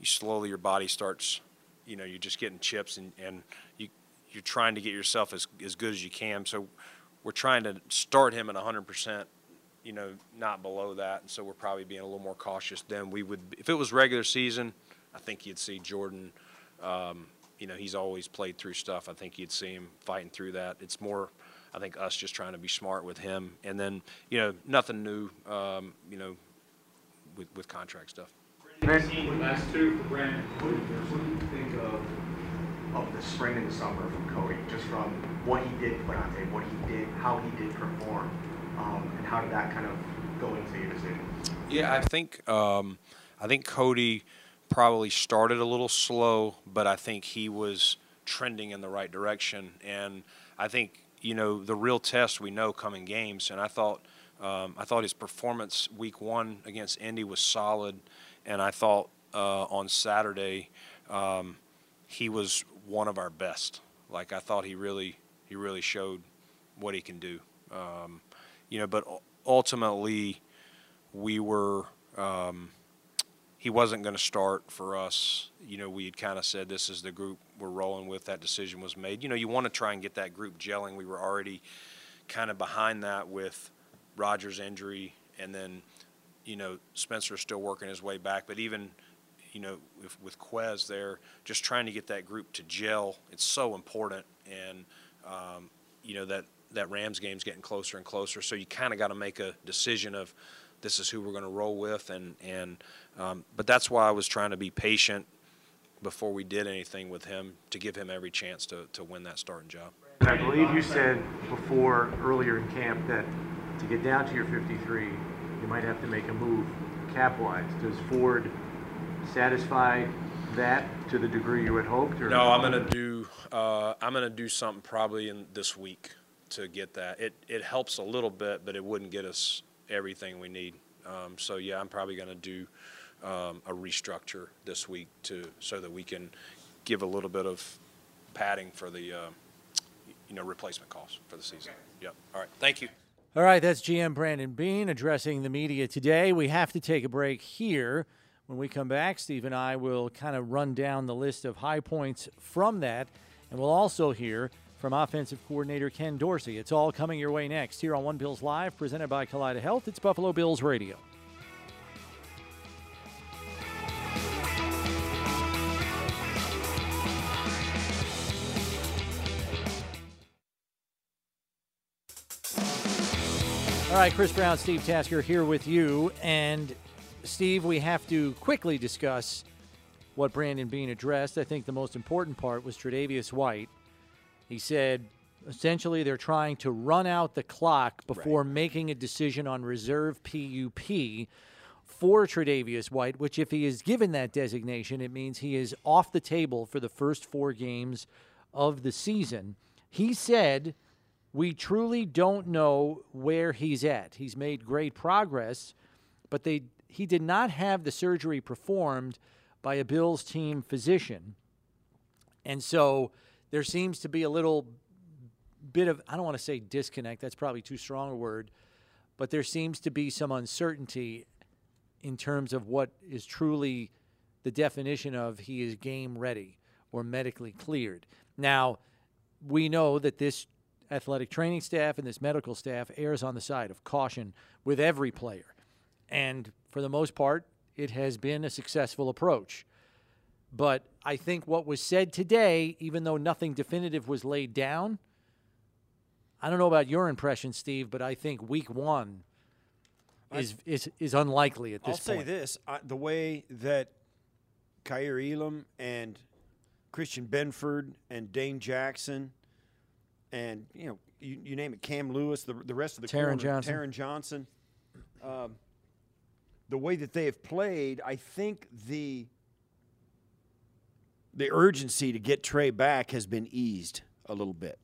[SPEAKER 4] you slowly your body starts. You know, you're just getting chips and, and you you're trying to get yourself as as good as you can. So we're trying to start him at 100%, you know, not below that. And so we're probably being a little more cautious than we would. If it was regular season, I think you'd see Jordan. Um, you know, he's always played through stuff. I think you'd see him fighting through that. It's more, I think, us just trying to be smart with him. And then, you know, nothing new, um, you know, with, with contract stuff.
[SPEAKER 10] Last two for Brandon. What what do you think of, of the spring and the summer from Cody? Just from what he did put on tape, what he did, how he did perform, um, and how did that kind of go into your decision?
[SPEAKER 4] Yeah, I think um, I think Cody probably started a little slow, but I think he was trending in the right direction. And I think you know the real test we know coming games. And I thought um, I thought his performance week one against Indy was solid, and I thought uh, on Saturday um, he was one of our best. Like I thought he really he really showed what he can do. Um, you know, but ultimately we were. Um, he wasn't going to start for us. You know, we had kind of said this is the group we're rolling with. That decision was made. You know, you want to try and get that group gelling. We were already kind of behind that with Rogers' injury, and then you know Spencer still working his way back. But even you know with, with Quez there, just trying to get that group to gel. It's so important, and um, you know that that Rams game's getting closer and closer. So you kind of got to make a decision of this is who we're going to roll with, and and um, but that's why I was trying to be patient before we did anything with him to give him every chance to, to win that starting job.
[SPEAKER 10] I believe you said before, earlier in camp, that to get down to your 53, you might have to make a move cap-wise. Does Ford satisfy that to the degree you had hoped? Or?
[SPEAKER 4] No, I'm gonna do. Uh, I'm gonna do something probably in this week to get that. It it helps a little bit, but it wouldn't get us everything we need. Um, so yeah, I'm probably gonna do um, a restructure this week to so that we can give a little bit of padding for the uh, you know replacement costs for the season. Yep. All right. Thank you.
[SPEAKER 2] All right, that's GM Brandon Beane addressing the media today. We have to take a break here. When we come back, Steve and I will kind of run down the list of high points from that, and we'll also hear from offensive coordinator Ken Dorsey. It's all coming your way next here on One Bills Live, presented by Kaleida Health. It's Buffalo Bills Radio. All right, Chris Brown, Steve Tasker here with you. And Steve, we have to quickly discuss what Brandon Beane addressed. I think the most important part was Tre'Davious White. He said essentially they're trying to run out the clock before right. making a decision on reserve PUP for Tre'Davious White, which if he is given that designation, it means he is off the table for the first four games of the season. He said we truly don't know where he's at. He's made great progress, but they he did not have the surgery performed by a Bills team physician. And so there seems to be a little bit of I don't want to say disconnect, that's probably too strong a word, but there seems to be some uncertainty in terms of what is truly the definition of he is game ready or medically cleared. Now, we know that this athletic training staff and this medical staff errs on the side of caution with every player. And for the most part, it has been a successful approach. But I think what was said today, even though nothing definitive was laid down, I don't know about your impression, Steve, but I think week one is is, is unlikely at this point.
[SPEAKER 3] I'll say this: I, the way that Kaiir Elam and Christian Benford and Dane Jackson and you know you, you name it, Cam Lewis, the the rest of the
[SPEAKER 2] Taron
[SPEAKER 3] corner,
[SPEAKER 2] Johnson.
[SPEAKER 3] Taron Johnson. Um, the way that they have played, I think the the urgency to get Tre back has been eased a little bit.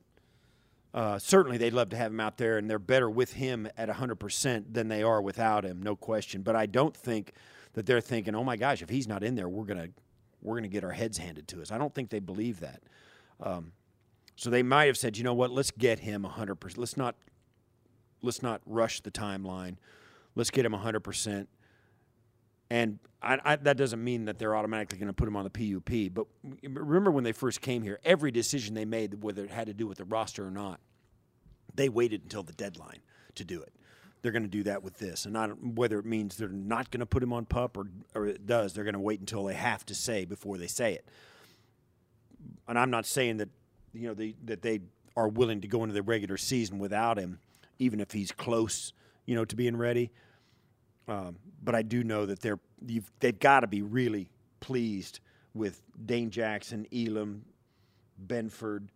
[SPEAKER 3] Uh, certainly, they'd love to have him out there, and they're better with him at 100% than they are without him, no question. But I don't think that they're thinking, "Oh my gosh, if he's not in there, we're gonna we're gonna get our heads handed to us." I don't think they believe that. Um, so they might have said, you know what, let's get him 100%. Let's not let's not rush the timeline. Let's get him 100%. And I, I, that doesn't mean that they're automatically going to put him on the PUP. But remember when they first came here, every decision they made, whether it had to do with the roster or not, They waited until the deadline to do it. They're going to do that with this, and not whether it means they're not going to put him on pup or or it does. They're going to wait until they have to say before they say it. And I'm not saying that you know they, that they are willing to go into the regular season without him, even if he's close, you know, to being ready. Um, but I do know that they're you've, they've got to be really pleased with Dane Jackson, Elam, Benford,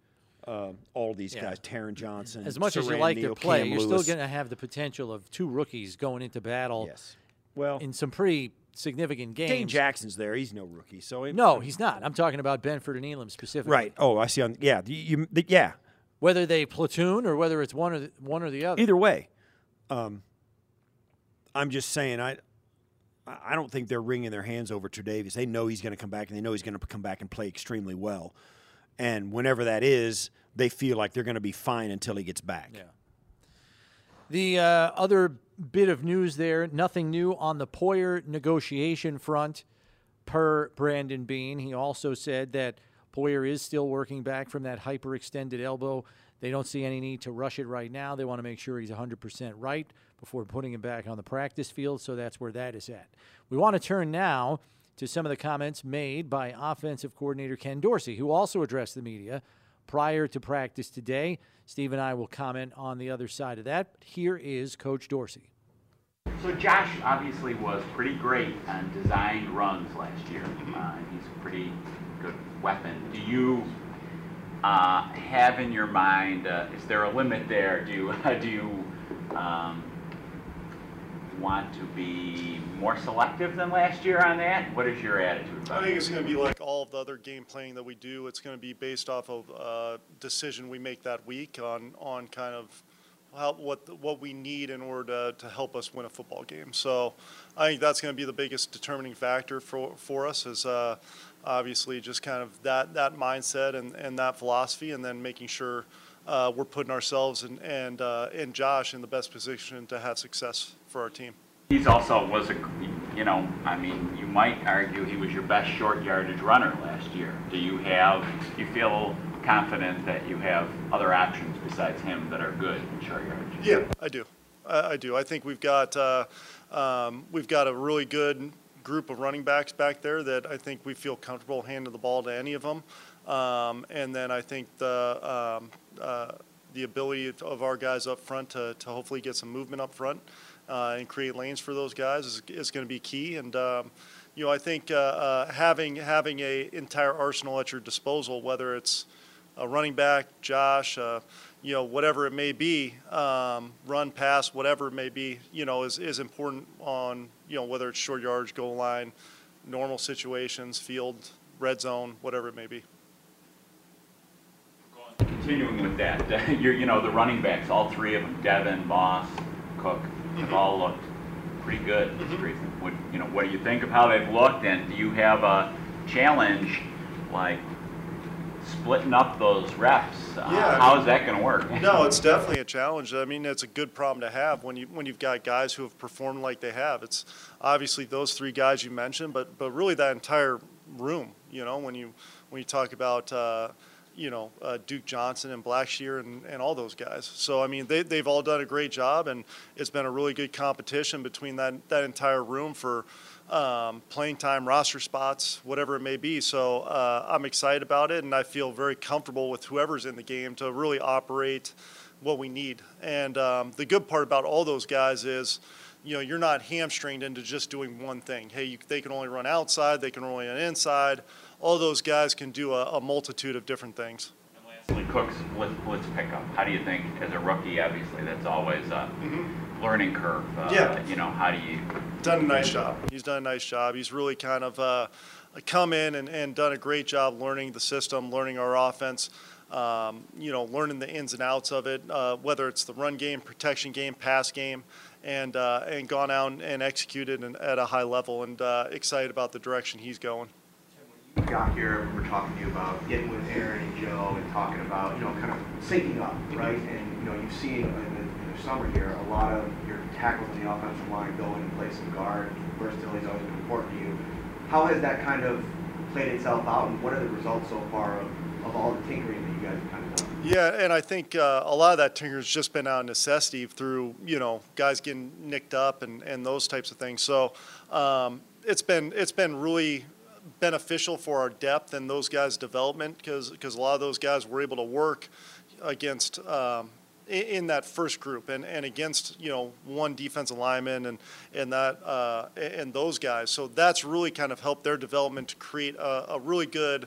[SPEAKER 3] uh, all these
[SPEAKER 2] Yeah.
[SPEAKER 3] guys, Taron Johnson.
[SPEAKER 2] As much as you like
[SPEAKER 3] Neal,
[SPEAKER 2] to play,
[SPEAKER 3] Cam
[SPEAKER 2] you're
[SPEAKER 3] Lewis.
[SPEAKER 2] still going to have the potential of two rookies going into battle.
[SPEAKER 3] Yes. Well,
[SPEAKER 2] in some pretty significant games.
[SPEAKER 3] Dane Jackson's there. He's no rookie, so it-
[SPEAKER 2] No, he's not. I'm talking about Benford and Elam specifically.
[SPEAKER 3] right. Oh, I see. On yeah, you, yeah.
[SPEAKER 2] Whether they platoon or whether it's one or the, one or the other.
[SPEAKER 3] Either way, um, I'm just saying I. I don't think they're wringing their hands over Tre'Davious. They know he's going to come back, and they know he's going to come back and play extremely well. And whenever that is, they feel like they're going to be fine until he gets back.
[SPEAKER 2] Yeah. The uh, other bit of news there nothing new on the Poyer negotiation front, per Brandon Beane. He also said that Poyer is still working back from that hyperextended elbow. They don't see any need to rush it right now. They want to make sure he's 100% right before putting him back on the practice field, so that's where that is at. We want to turn now to some of the comments made by offensive coordinator Ken Dorsey, who also addressed the media prior to practice today. Steve and I will comment on the other side of that. Here is Coach Dorsey.
[SPEAKER 9] So Josh obviously was pretty great on designed runs last year. Uh, he's a pretty good weapon. Do you uh, have in your mind? Uh, is there a limit there? Do you do you um, want to be more selective than last year on that? What is your attitude?
[SPEAKER 15] I think it's going to be like all of the other game planning that we do. It's going to be based off of a decision we make that week on, on kind of how, what, what we need in order to, to help us win a football game. So I think that's going to be the biggest determining factor for, for us is uh, obviously just kind of that, that mindset and, and that philosophy and then making sure uh, we're putting ourselves and, and, uh, and Josh in the best position to have success for our team.
[SPEAKER 9] He's also was a, you know, I mean, you might argue he was your best short yardage runner last year. Do you have, do you feel confident that you have other options besides him that are good in short yardage?
[SPEAKER 15] Yeah, I do. I, I do. I think we've got uh, um, we've got a really good group of running backs back there that I think we feel comfortable handing the ball to any of them. Um, and then I think the um, uh, the ability of our guys up front to, to hopefully get some movement up front uh, and create lanes for those guys is, is going to be key. And um, you know, I think uh, uh, having having a entire arsenal at your disposal, whether it's a running back, Josh, uh, you know, whatever it may be, um, run, pass, whatever it may be, you know, is, is important on, you know, whether it's short yardage, goal line, normal situations, field, red zone, whatever it may be.
[SPEAKER 9] Continuing with that, you know, the running backs, all three of them, Devin, Moss, Cook, have all looked pretty good this season. What, you know, what do you think of how they've looked, and do you have a challenge like splitting up those reps? Uh,
[SPEAKER 15] Yeah.
[SPEAKER 9] How is that going to work?
[SPEAKER 15] No, it's definitely a challenge. I mean, it's a good problem to have when you when you've got guys who have performed like they have. It's obviously those three guys you mentioned, but but really that entire room. You know, when you when you talk about. Uh, you know, uh, Duke Johnson and Blackshear and, and all those guys. So, I mean, they, they've all done a great job, and it's been a really good competition between that, that entire room for um, playing time, roster spots, whatever it may be. So, uh, I'm excited about it, and I feel very comfortable with whoever's in the game to really operate what we need. And um, the good part about all those guys is, you know, you're not hamstringed into just doing one thing. Hey, you, they can only run outside, they can only run inside. All those guys can do a, a multitude of different things.
[SPEAKER 9] Lastly, Cook's blitz, blitz pickup. How do you think, as a rookie, obviously, that's always a learning curve. Uh,
[SPEAKER 15] Yeah.
[SPEAKER 9] You know, how do you?
[SPEAKER 15] Done a nice job. He's done a nice job. He's really kind of uh, come in and, and done a great job learning the system, learning our offense. Um, you know, learning the ins and outs of it, uh, whether it's the run game, protection game, pass game, and uh, and gone out and executed and at a high level. And uh, excited about the direction he's going.
[SPEAKER 10] Got here, we were talking to you about getting with Aaron and Joe and talking about, you know, kind of syncing up, right? And, you know, you've seen in the, in the summer here, a lot of your tackles on the offensive line go in and play some guard. Versatility's always been important to you. How has that kind of played itself out, and what are the results so far of, of all the tinkering that you guys have kind of done?
[SPEAKER 15] Yeah, and I think uh, a lot of that tinker's just been out of necessity through you know guys getting nicked up and, and those types of things. So um, it's been it's been really beneficial for our depth and those guys' development because because a lot of those guys were able to work against um, in, that first group and, and against you know one defensive lineman and and that uh, and those guys. So that's really kind of helped their development to create a, a really good.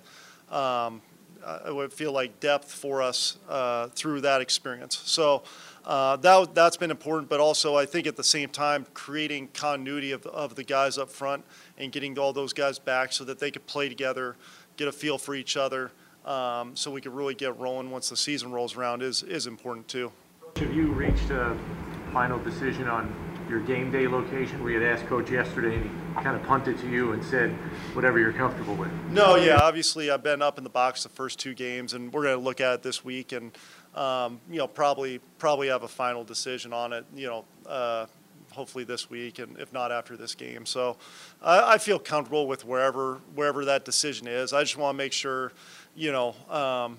[SPEAKER 15] Um, I would feel like depth for us uh, through that experience. So uh, that that's been important, but also I think at the same time creating continuity of, of the guys up front and getting all those guys back so that they could play together, get a feel for each other, um, so we could really get rolling once the season rolls around is is important too.
[SPEAKER 16] Have you reached a final decision on your game day location? We had asked Coach yesterday, and he kind of punted to you and said, whatever you're comfortable with.
[SPEAKER 15] No, yeah, obviously I've been up in the box the first two games, and we're going to look at it this week, and um, you know probably probably have a final decision on it. You know. Uh, hopefully this week, and if not after this game. So I, I feel comfortable with wherever wherever that decision is. I just want to make sure, you know, um,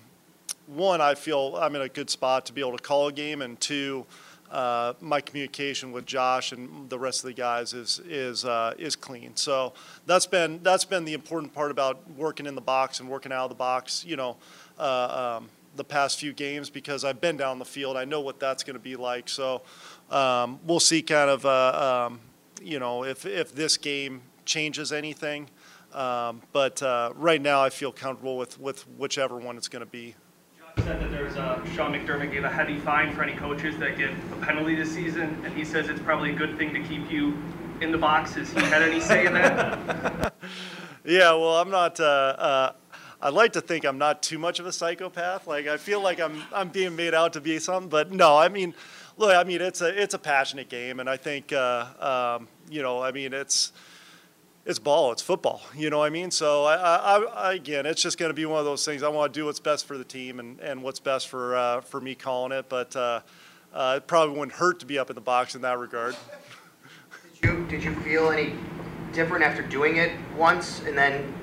[SPEAKER 15] one, I feel I'm in a good spot to be able to call a game, and two, uh, my communication with Josh and the rest of the guys is is uh, is clean. So that's been that's been the important part about working in the box and working out of the box. You know. Uh, um, the past few games because I've been down the field. I know what that's going to be like. So um, we'll see kind of, uh, um, you know, if, if this game changes anything. Um, but uh, right now, I feel comfortable with, with whichever one it's going to be.
[SPEAKER 17] John said that there's a, Sean McDermott gave a heavy fine for any coaches that get a penalty this season, and he says it's probably a good thing to keep you in the box. Has he had any say in that?
[SPEAKER 15] yeah, well, I'm not. Uh, uh, I'd like to think I'm not too much of a psychopath. Like I feel like I'm I'm being made out to be something, but no. I mean, look, I mean it's a it's a passionate game, and I think uh, um, you know, I mean it's it's ball, it's football. You know what I mean? So I, I, I again, it's just going to be one of those things. I want to do what's best for the team and, and what's best for uh, for me calling it, but uh, uh, it probably wouldn't hurt to be up in the box in that regard.
[SPEAKER 5] Did you did you feel any different after doing it once and then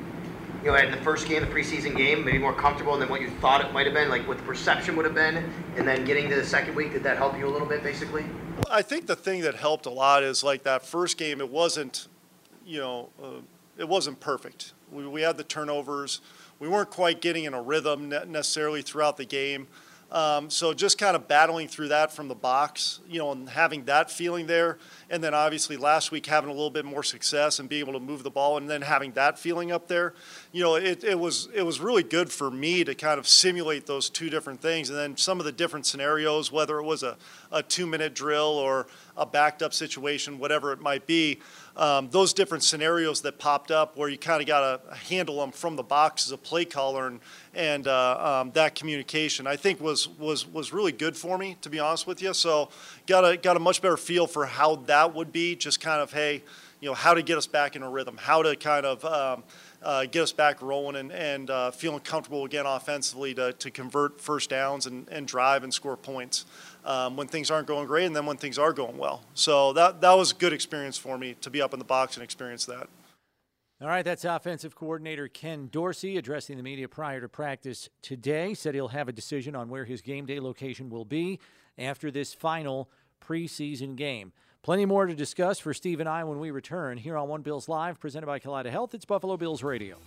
[SPEAKER 5] you know, in the first game, the preseason game, maybe more comfortable than what you thought it might have been, like what the perception would have been, and then getting to the second week, did that help you a little bit, basically?
[SPEAKER 15] I think the thing that helped a lot is like that first game. It wasn't, you know, uh, it wasn't perfect. We, we had the turnovers. We weren't quite getting in a rhythm necessarily throughout the game. Um, so just kind of battling through that from the box, you know, and having that feeling there, and then obviously last week having a little bit more success and being able to move the ball, and then having that feeling up there, you know, it, it was it was really good for me to kind of simulate those two different things, and then some of the different scenarios, whether it was a, a two minute drill or a backed up situation, whatever it might be um, those different scenarios that popped up where you kind of got to handle them from the box as a play caller and, and uh, um, that communication I think was, was, was really good for me to be honest with you. So got a, got a much better feel for how that would be just kind of, hey, you know, how to get us back in a rhythm, how to kind of um, uh, get us back rolling and, and uh, feeling comfortable again offensively to, to convert first downs and, and drive and score points um, when things aren't going great and then when things are going well. So that, that was a good experience for me to be up in the box and experience that.
[SPEAKER 2] All right, that's offensive coordinator Ken Dorsey addressing the media prior to practice today. Said he'll have a decision on where his game day location will be after this final preseason game. Plenty more to discuss for Steve and I when we return here on One Bills Live, presented by Kaleida Health. It's Buffalo Bills Radio.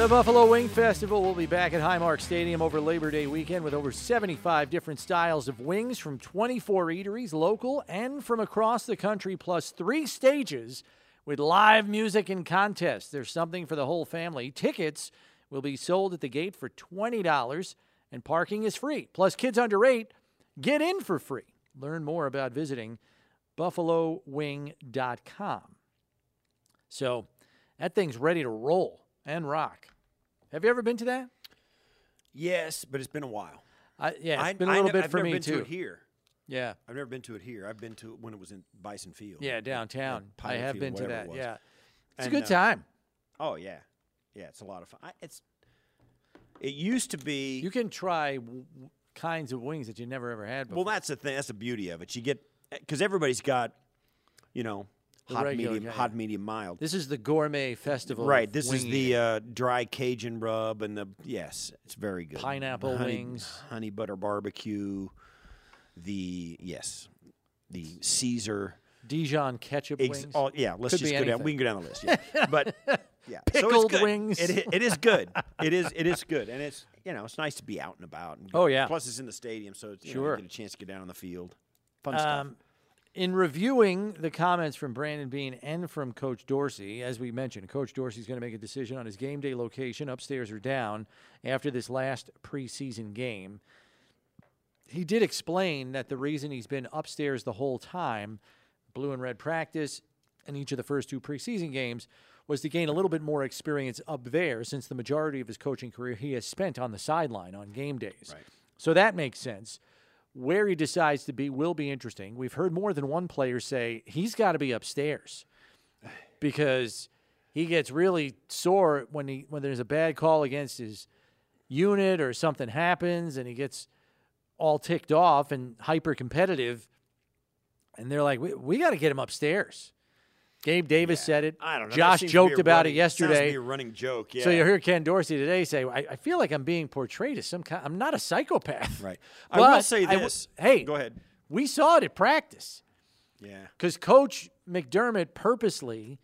[SPEAKER 2] The Buffalo Wing Festival will be back at Highmark Stadium over Labor Day weekend with over 75 different styles of wings from 24 eateries, local and from across the country, plus three stages with live music and contests. There's something for the whole family. Tickets will be sold at the gate for $20 and parking is free. Plus, kids under eight get in for free. Learn more about visiting buffalowing.com. So, that thing's ready to roll and rock. Have you ever been to that?
[SPEAKER 3] Yes, but it's been a while.
[SPEAKER 2] I, yeah,
[SPEAKER 3] I-
[SPEAKER 2] it's been a
[SPEAKER 3] I
[SPEAKER 2] little bit
[SPEAKER 3] I've
[SPEAKER 2] for
[SPEAKER 3] never
[SPEAKER 2] me
[SPEAKER 3] been
[SPEAKER 2] too.
[SPEAKER 3] To it here.
[SPEAKER 2] Yeah.
[SPEAKER 3] I've never been to it here. I've been to it when it was in Bison Field.
[SPEAKER 2] Yeah, downtown. I have
[SPEAKER 3] Field,
[SPEAKER 2] been to
[SPEAKER 3] it
[SPEAKER 2] that.
[SPEAKER 3] was.
[SPEAKER 2] Yeah, it's
[SPEAKER 3] And,
[SPEAKER 2] a good
[SPEAKER 3] uh,
[SPEAKER 2] time.
[SPEAKER 3] Oh yeah, yeah. It's a lot of fun. I, it's. It used to be.
[SPEAKER 2] You can try w- kinds of wings that you never ever had before.
[SPEAKER 3] Well, that's the thing. That's the beauty of it. You get because everybody's got, you know, hot medium,
[SPEAKER 2] guy,
[SPEAKER 3] hot medium, mild.
[SPEAKER 2] This is the gourmet festival.
[SPEAKER 3] Right. This is the uh, dry Cajun rub and the yes, it's very good.
[SPEAKER 2] Pineapple
[SPEAKER 3] honey,
[SPEAKER 2] wings.
[SPEAKER 3] honey butter barbecue. The yes, the Caesar
[SPEAKER 2] Dijon ketchup
[SPEAKER 3] Ex-
[SPEAKER 2] wings.
[SPEAKER 3] Oh yeah, let's
[SPEAKER 2] Could
[SPEAKER 3] just go down. We can go down the list. Yeah, but yeah, so
[SPEAKER 2] Pickled
[SPEAKER 3] good.
[SPEAKER 2] wings.
[SPEAKER 3] It, it is good. It is. It is good, and it's you know it's nice to be out and about. And
[SPEAKER 2] Oh, yeah.
[SPEAKER 3] Plus it's in the stadium, so it's, you know,
[SPEAKER 2] Sure.
[SPEAKER 3] you get a chance to get down on the field. Fun stuff.
[SPEAKER 2] In reviewing the comments from Brandon Beane and from Coach Dorsey, as we mentioned, Coach Dorsey's going to make a decision on his game day location, upstairs or down, after this last preseason game. He did explain that the reason he's been upstairs the whole time, blue and red practice, and each of the first two preseason games, was to gain a little bit more experience up there since the majority of his coaching career he has spent on the sideline on game days.
[SPEAKER 3] Right.
[SPEAKER 2] So that makes sense. Where he decides to be will be interesting. We've heard more than one player say he's got to be upstairs because he gets really sore when he when there's a bad call against his unit or something happens and he gets all ticked off and hyper competitive and they're like we, we got to get him upstairs. Gabe Davis said it.
[SPEAKER 3] I don't know.
[SPEAKER 2] Josh
[SPEAKER 3] seems to be
[SPEAKER 2] joked about
[SPEAKER 3] running-
[SPEAKER 2] it
[SPEAKER 3] sounds to be
[SPEAKER 2] yesterday.
[SPEAKER 3] a running joke, Yeah.
[SPEAKER 2] So you hear Ken Dorsey today say, I, I feel like I'm being portrayed as some kind. I'm not a psychopath.
[SPEAKER 3] Right. I will
[SPEAKER 2] But
[SPEAKER 3] say this.
[SPEAKER 2] hey,
[SPEAKER 3] Go ahead.
[SPEAKER 2] We saw it at practice
[SPEAKER 3] Yeah.
[SPEAKER 2] because Coach McDermott purposely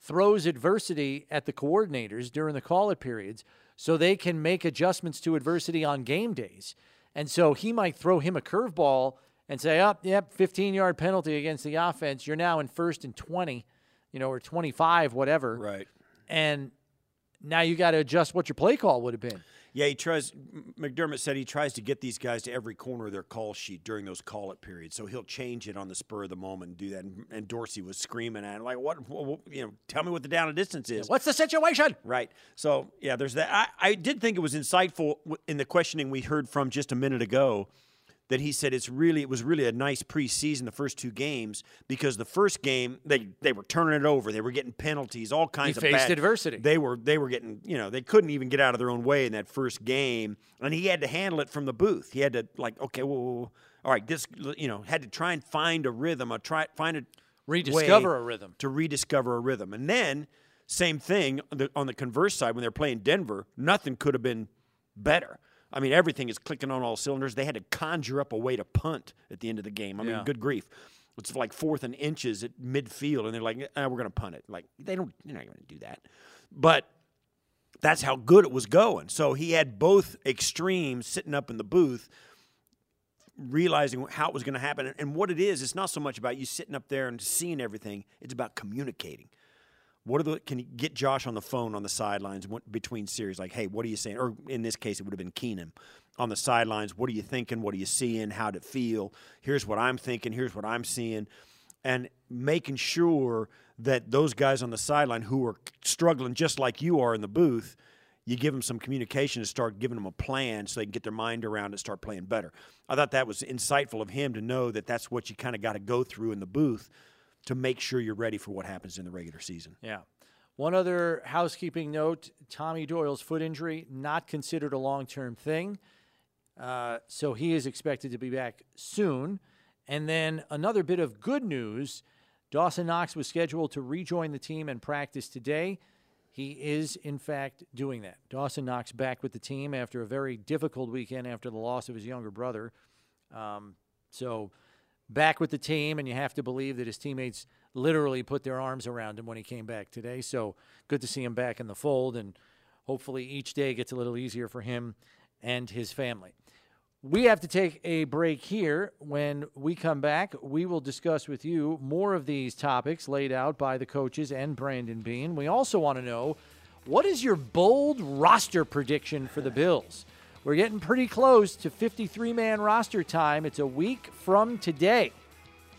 [SPEAKER 2] throws adversity at the coordinators during the call it periods so they can make adjustments to adversity on game days. And so he might throw him a curveball and say, "Up, yep, 15 yard penalty against the offense. You're now in first and 20, you know, or 25, whatever."
[SPEAKER 3] Right.
[SPEAKER 2] And now you got to adjust what your play call would have been.
[SPEAKER 3] Yeah, he tries. McDermott said he tries to get these guys to every corner of their call sheet during those call it periods. So he'll change it on the spur of the moment and do that. And, and Dorsey was screaming at him like, "What? wh- wh- You know, tell me what the down and distance is."
[SPEAKER 2] What's the situation?
[SPEAKER 3] Right. So yeah, there's that. I, I did think it was insightful in the questioning we heard from just a minute ago that he said it's really it was really a nice preseason the first two games because the first game they they were turning it over. They were getting penalties all kinds of
[SPEAKER 2] faced
[SPEAKER 3] bad-
[SPEAKER 2] adversity.
[SPEAKER 3] they were they were getting you know they couldn't even get out of their own way in that first game and he had to handle it from the booth. He had to like okay well, all right this you know had to try and find a rhythm a try find a
[SPEAKER 2] Rediscover a rhythm.
[SPEAKER 3] to rediscover a rhythm. And then same thing on the, on the converse side when they're playing Denver nothing could have been better I mean, everything is clicking on all cylinders. They had to conjure up a way to punt at the end of the game. I mean,
[SPEAKER 2] Yeah.
[SPEAKER 3] good grief. It's like fourth and inches at midfield, and they're like, eh, we're going to punt it. Like, they don't, they're not going to do that. But that's how good it was going. So he had both extremes sitting up in the booth, realizing how it was going to happen. And what it is, it's not so much about you sitting up there and seeing everything, it's about communicating. What are the can you get Josh on the phone on the sidelines between series? Like, hey, what are you saying? Or in this case, it would have been Keenum on the sidelines. What are you thinking? What are you seeing? How'd it feel? Here's what I'm thinking. Here's what I'm seeing, and making sure that those guys on the sideline who are struggling just like you are in the booth, you give them some communication and start giving them a plan so they can get their mind around it and start playing better. I thought that was insightful of him to know that that's what you kind of got to go through in the booth to make sure you're ready for what happens in the regular season.
[SPEAKER 2] Yeah. One other housekeeping note Tommy Doyle's foot injury, not considered a long term thing. Uh, so he is expected to be back soon. And then another bit of good news Dawson Knox was scheduled to rejoin the team and practice today. He is, in fact, doing that. Dawson Knox back with the team after a very difficult weekend after the loss of his younger brother. Um, so back with the team, and you have to believe that his teammates literally put their arms around him when he came back today. So good to see him back in the fold, and hopefully each day gets a little easier for him and his family. We have to take a break here. When we come back, we will discuss with you more of these topics laid out by the coaches and Brandon Beane. We also want to know what is your bold roster prediction for the Bills? We're getting pretty close to 53 man roster time. It's a week from today.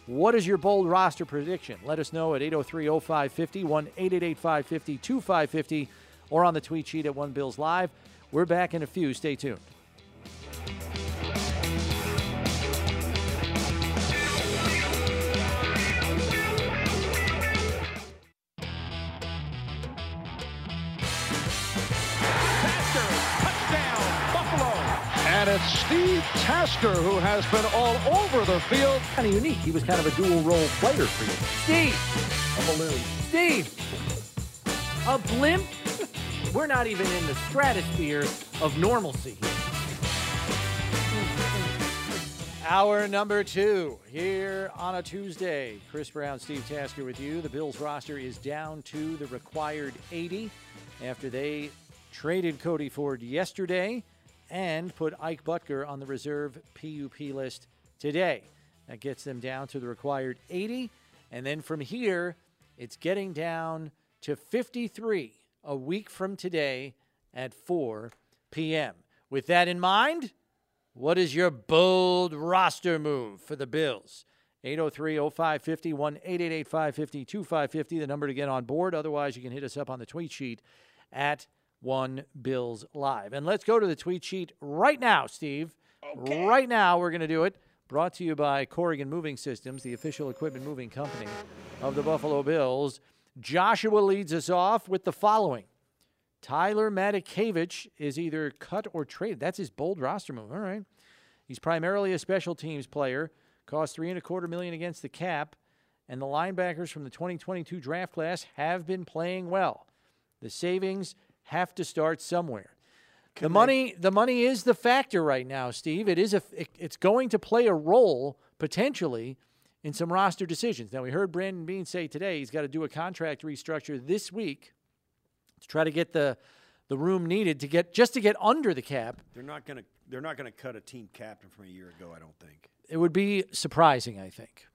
[SPEAKER 2] What is your bold roster prediction? Let us know at 803 0550, 1 888 550 2550, or on the tweet sheet at One Bills Live. We're back in a few. Stay tuned.
[SPEAKER 1] It's Steve Tasker, who has been all over the field.
[SPEAKER 2] Kind of unique. He was kind of a dual role player for you. Steve!
[SPEAKER 3] A balloon.
[SPEAKER 2] Steve! A blimp? We're not even in the stratosphere of normalcy here. Hour number two here on a Tuesday. Chris Brown, Steve Tasker with you. The Bills roster is down to the required 80 after they traded Cody Ford yesterday and put Ike Boettger on the reserve PUP list today. That gets them down to the required 80. And then from here, it's getting down to 53 a week from today at 4 p.m. With that in mind, what is your bold roster move for the Bills? 803 0550 1 888 550 2550, the number to get on board. Otherwise, you can hit us up on the tweet sheet at One Bills Live. And let's go to the tweet sheet right now, Steve. Right now, we're going to do it. Brought to you by Corrigan Moving Systems, the official equipment moving company of the Buffalo Bills. Joshua leads us off with the following Tyler Matakevich is either cut or traded. That's his bold roster move. All right. He's primarily a special teams player, cost three and a quarter million against the cap, and the linebackers from the 2022 draft class have been playing well. The savings have to start somewhere. the money, the money is the factor right now, Steve. It is a, it- it's going to play a role potentially in some roster decisions. Now we heard Brandon Beane say today he's got to do a contract restructure this week to try to get the the room needed to get just to get under the cap.
[SPEAKER 3] They're not going to. They're not going to cut a team captain from a year ago. I don't think.
[SPEAKER 2] It would be surprising, I think.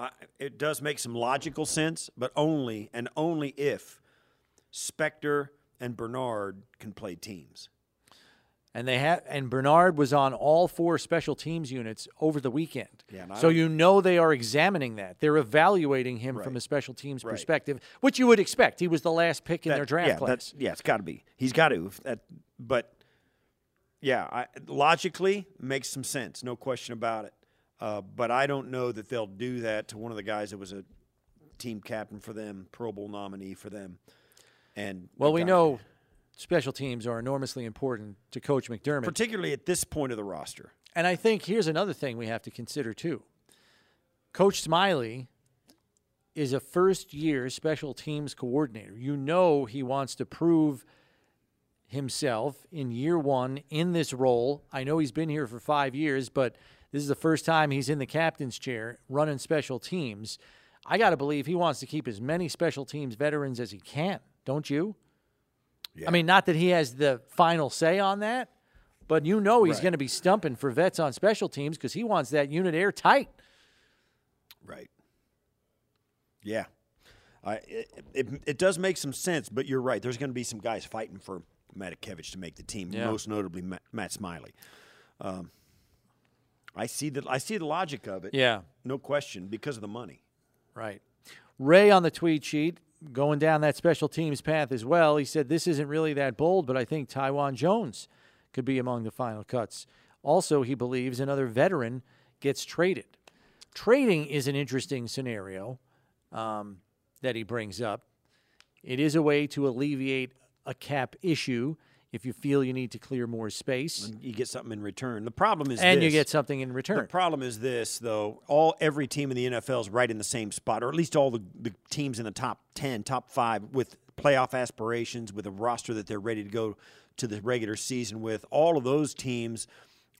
[SPEAKER 3] I, it does make some logical sense, but only and only if Spector and Bernard can play teams.
[SPEAKER 2] And they have and Bernard was on all four special teams units over the weekend.
[SPEAKER 3] Yeah,
[SPEAKER 2] so you know they are examining that. They're evaluating him from a special teams
[SPEAKER 3] Right.
[SPEAKER 2] perspective, which you would expect. He was the last pick in
[SPEAKER 3] That-
[SPEAKER 2] their draft
[SPEAKER 3] yeah,
[SPEAKER 2] class.
[SPEAKER 3] That's, yeah, it's got to be. He's got to. That, but yeah, I, logically makes some sense, no question about it. Uh, but I don't know that they'll do that to one of the guys that was a team captain for them, Pro Bowl nominee for them. And
[SPEAKER 2] Well, we know special teams are enormously important to Coach McDermott.
[SPEAKER 3] particularly at this point of the roster.
[SPEAKER 2] And I think here's another thing we have to consider too. Coach Smiley is a first year special teams coordinator. You know he wants to prove himself in year one in this role. I know he's been here for five years, but this is the first time he's in the captain's chair running special teams. I got to believe he wants to keep as many special teams veterans as he can, don't you? I mean, not that he has the final say on that, but you know he's
[SPEAKER 3] Right.
[SPEAKER 2] going to be stumping for vets on special teams because he wants that unit airtight.
[SPEAKER 3] Right. Yeah. I, it, it, it does make some sense, but you're right. There's going to be some guys fighting for Matakevich to make the team,
[SPEAKER 2] Yeah.
[SPEAKER 3] most notably Matt, Matt Smiley. Um, I see the I see the logic of it.
[SPEAKER 2] Yeah.
[SPEAKER 3] no question, because of the money.
[SPEAKER 2] Right. Ray on the tweet sheet going down that special teams path as well. He said this isn't really that bold, but I think Taiwan Jones could be among the final cuts. Also, he believes another veteran gets traded. Trading is an interesting scenario um, that he brings up. It is a way to alleviate a cap issue if you feel you need to clear more space.
[SPEAKER 3] And you get something in return. The problem is
[SPEAKER 2] and you get something in return.
[SPEAKER 3] The problem is this, though. All every team in the NFL is right in the same spot, or at least all the, the teams in the top ten, top five, with playoff aspirations, with a roster that they're ready to go to the regular season with. All of those teams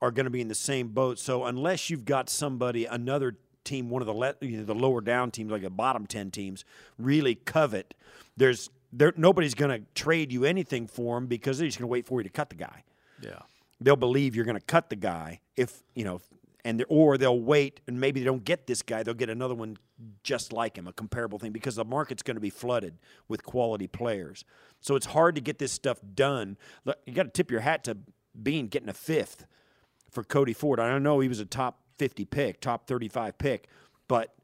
[SPEAKER 3] are going to be in the same boat. So unless you've got somebody, another team, one of the le- you know, the lower down teams, like the bottom ten teams, really covet, there's there nobody's going to trade you anything for him because they're just going to wait for you to cut the guy.
[SPEAKER 2] Yeah.
[SPEAKER 3] they'll believe you're going to cut the guy if you know and or they'll wait and maybe they don't get this guy they'll get another one just like him a comparable thing because the market's going to be flooded with quality players. So it's hard to get this stuff done. Look, you got to tip your hat to Beane getting a fifth for cody ford. I don't know he was a top 50 pick top 35 pick but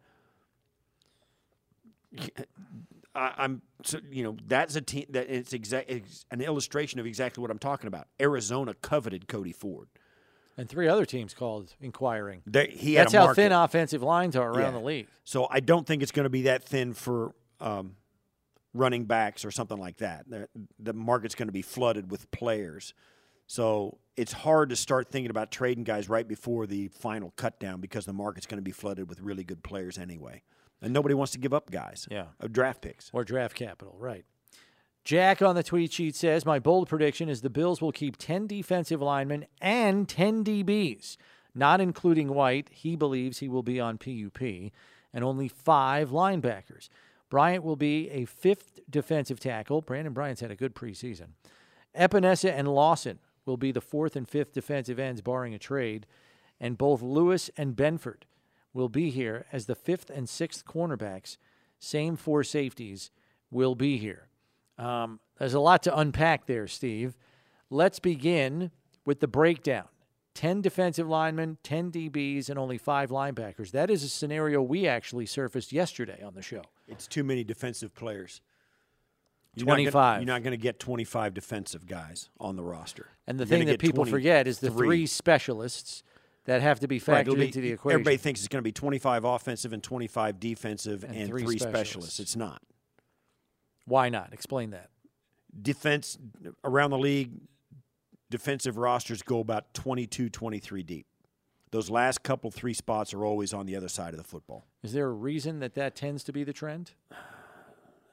[SPEAKER 3] I, I'm, so, you know, that's a team that it's exact it's an illustration of exactly what I'm talking about. Arizona coveted Cody Ford.
[SPEAKER 2] And three other teams called inquiring.
[SPEAKER 3] They, he had
[SPEAKER 2] That's how thin offensive lines are around
[SPEAKER 3] Yeah.
[SPEAKER 2] the league.
[SPEAKER 3] So I don't think it's going to be that thin for um, running backs or something like that. The, the market's going to be flooded with players. So it's hard to start thinking about trading guys right before the final cutdown because the market's going to be flooded with really good players anyway. And nobody wants to give up guys.
[SPEAKER 2] Yeah.
[SPEAKER 3] Of draft picks.
[SPEAKER 2] Or draft capital, right. Jack on the tweet sheet says, My bold prediction is the Bills will keep 10 defensive linemen and 10 DBs, not including White. He believes he will be on PUP, and only five linebackers. Bryant will be a fifth defensive tackle. Brandin Bryant's had a good preseason. Epenesa and Lawson will be the fourth and fifth defensive ends, barring a trade. And both Lewis and Benford will be here as the fifth and sixth cornerbacks. Same four safeties will be here. Um, there's a lot to unpack there, Steve. Let's begin with the breakdown 10 defensive linemen, 10 DBs, and only five linebackers. That is a scenario we actually surfaced yesterday on the show.
[SPEAKER 3] It's too many defensive players. You're
[SPEAKER 2] 25.
[SPEAKER 3] Not gonna, you're not going to get 25 defensive guys on the roster.
[SPEAKER 2] And the
[SPEAKER 3] You're
[SPEAKER 2] thing that people forget is the
[SPEAKER 3] 23.
[SPEAKER 2] three specialists that have to be factored
[SPEAKER 3] it'll be-
[SPEAKER 2] into the equation.
[SPEAKER 3] Everybody thinks it's going to be 25 offensive and 25 defensive
[SPEAKER 2] And
[SPEAKER 3] and,
[SPEAKER 2] three
[SPEAKER 3] three,
[SPEAKER 2] specialists.
[SPEAKER 3] specialists. It's not.
[SPEAKER 2] Why not? Explain that.
[SPEAKER 3] Defense around the league, defensive rosters go about 22, 23 deep. Those last couple three spots are always on the other side of the football.
[SPEAKER 2] Is there a reason that that tends to be the trend?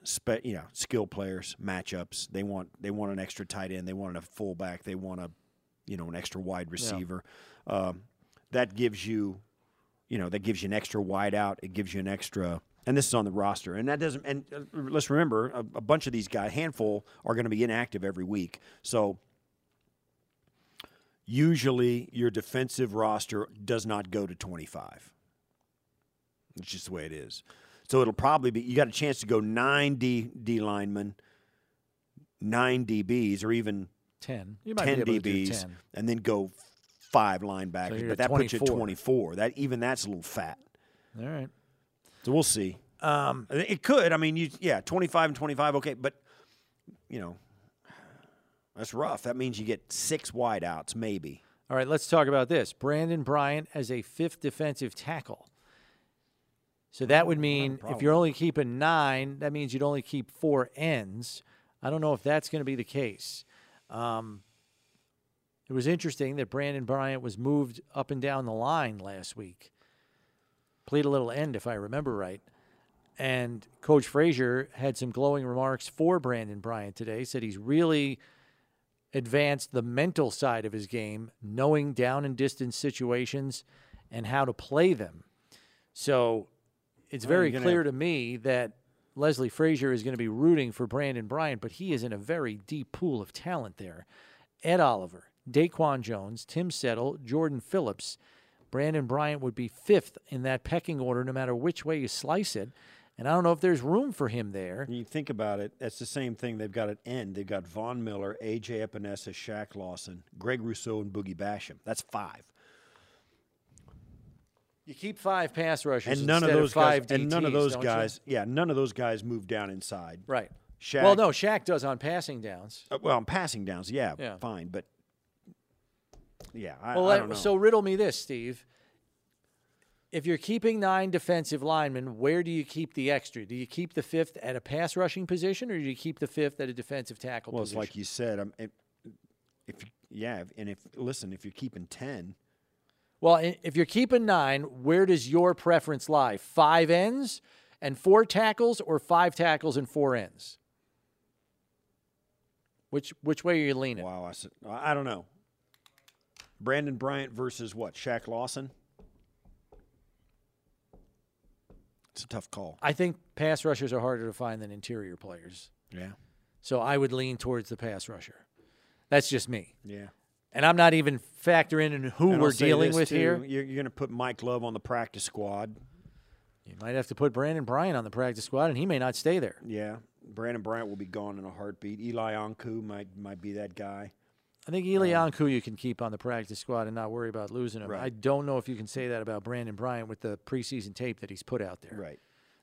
[SPEAKER 3] Spe- you know, skill players, matchups. They want they want an extra tight end. They want a fullback. They want a, you know, an extra wide receiver. Um, that gives you, you know, that gives you an extra wide out. It gives you an extra, and this is on the roster. And that doesn't. And uh, let's remember, a, a bunch of these guys, handful, are going to be inactive every week. So usually your defensive roster does not go to 25. It's just the way it is. So it'll probably be you got a chance to go nine D D linemen, nine DBs, or even
[SPEAKER 2] 10. You might
[SPEAKER 3] ten
[SPEAKER 2] be able to do
[SPEAKER 3] DBs,
[SPEAKER 2] 10.
[SPEAKER 3] and then go five linebackers.
[SPEAKER 2] you're
[SPEAKER 3] but
[SPEAKER 2] at
[SPEAKER 3] that puts you at
[SPEAKER 2] 24.
[SPEAKER 3] 24. That even that's a little fat.
[SPEAKER 2] All right.
[SPEAKER 3] So we'll see.
[SPEAKER 2] Um,
[SPEAKER 3] it could. I mean, you yeah, 25 and 25. Okay, but you know, that's rough. That means you get six wideouts, maybe.
[SPEAKER 2] All right, let's talk about this. Brandin Bryant as a fifth defensive tackle. So that would mean if you're only keeping nine, that means you'd only keep four ends. I don't know if that's going to be the case. Um, it was interesting that Brandin Bryant was moved up and down the line last week. Played a little end, if I remember right. And Coach Frazier had some glowing remarks for Brandin Bryant today. Said he's really advanced the mental side of his game, knowing down and distance situations and how to play them. So it's very
[SPEAKER 3] gonna-
[SPEAKER 2] clear to me that Leslie Frazier is going to be rooting for Brandin Bryant, but he is in a very deep pool of talent there. Ed Oliver, Daquan Jones, Tim Settle, Jordan Phillips. Brandin Bryant would be fifth in that pecking order, no matter which way you slice it. And I don't know if there's room for him there.
[SPEAKER 3] You think about it, that's the same thing they've got at end. They've got Von Miller, AJ Epenesa, Shaq Lawson, Greg Rousseau, and Boogie Basham. That's five.
[SPEAKER 2] You keep five pass rushers
[SPEAKER 3] and none of those
[SPEAKER 2] five
[SPEAKER 3] guys, and none of those
[SPEAKER 2] don't you?
[SPEAKER 3] guys, yeah, none of those guys move down inside.
[SPEAKER 2] Right.
[SPEAKER 3] Shaq,
[SPEAKER 2] Well, no, Shaq does on passing downs.
[SPEAKER 3] uh, well, on passing downs, yeah,
[SPEAKER 2] Yeah.
[SPEAKER 3] fine, but yeah, I,
[SPEAKER 2] well,
[SPEAKER 3] I
[SPEAKER 2] let-
[SPEAKER 3] don't know.
[SPEAKER 2] so riddle me this, Steve. If you're keeping nine defensive linemen, where do you keep the extra? Do you keep the fifth at a pass rushing position, or do you keep the fifth at a defensive tackle
[SPEAKER 3] well, it's like you said. Um, it, if yeah, and if listen, if you're keeping ten,
[SPEAKER 2] Well, if you're keeping nine, where does your preference lie? Five ends and four tackles, or five tackles and four ends? Which which way are you leaning?
[SPEAKER 3] Wow, I, said, I don't know. Brandin Bryant versus what? Shaq Lawson. It's a tough call.
[SPEAKER 2] I think pass rushers are harder to find than interior players.
[SPEAKER 3] Yeah.
[SPEAKER 2] So I would lean towards the pass rusher. That's just me.
[SPEAKER 3] Yeah.
[SPEAKER 2] And I'm not even factoring in who
[SPEAKER 3] And
[SPEAKER 2] we're dealing with
[SPEAKER 3] too,
[SPEAKER 2] here.
[SPEAKER 3] You're, you're going to put Mike Love on the practice squad.
[SPEAKER 2] You might have to put Brandin Bryant on the practice squad, and he may not stay there.
[SPEAKER 3] Yeah, Brandon Bryant will be gone in a heartbeat. Eli Ankou might might be that guy.
[SPEAKER 2] I think Eli um, Ankou you can keep on the practice squad and not worry about losing him.
[SPEAKER 3] Right.
[SPEAKER 2] I don't know if you can say that about Brandin Bryant with the preseason tape that he's put out there.
[SPEAKER 3] Right.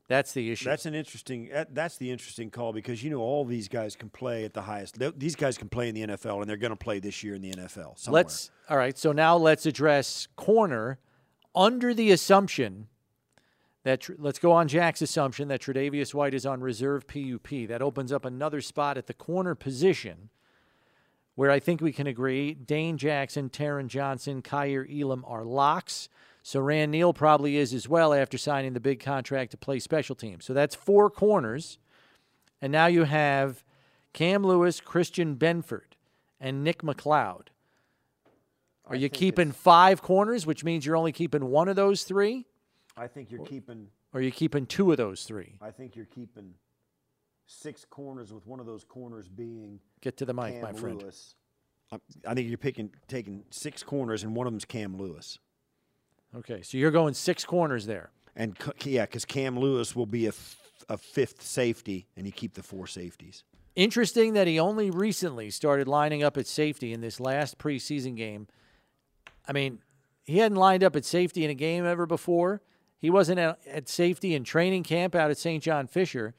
[SPEAKER 2] That's the issue.
[SPEAKER 3] That's an interesting. Uh, that's the interesting call because you know all these guys can play at the highest. These guys can play in the NFL, and they're going to play this year in the NFL. Somewhere.
[SPEAKER 2] Let's all right. So now let's address corner under the assumption that let's go on Jack's assumption that Tre'Davious White is on reserve PUP. That opens up another spot at the corner position. Where I think we can agree Dane Jackson, Taron Johnson, Kaiir Elam are locks. Siran Neal probably is as well after signing the big contract to play special teams. So that's four corners. And now you have Cam Lewis, Christian Benford, and Nick McCloud. Are you keeping five corners, which means you're only keeping one of those three?
[SPEAKER 3] I think you're keeping.
[SPEAKER 2] Or are you keeping two of those three?
[SPEAKER 3] I think you're keeping six corners with one of those corners being.
[SPEAKER 2] Get to the mic,
[SPEAKER 3] Cam
[SPEAKER 2] my friend.
[SPEAKER 3] Lewis. I, I think you're picking taking six corners and one of them's Cam Lewis.
[SPEAKER 2] Okay, so you're going six corners there.
[SPEAKER 3] And c- yeah, because Cam Lewis will be a, f- a fifth safety, and you keep the four safeties.
[SPEAKER 2] Interesting that he only recently started lining up at safety in this last preseason game. I mean, he hadn't lined up at safety in a game ever before. He wasn't at, at safety in training camp out at St. John Fisher.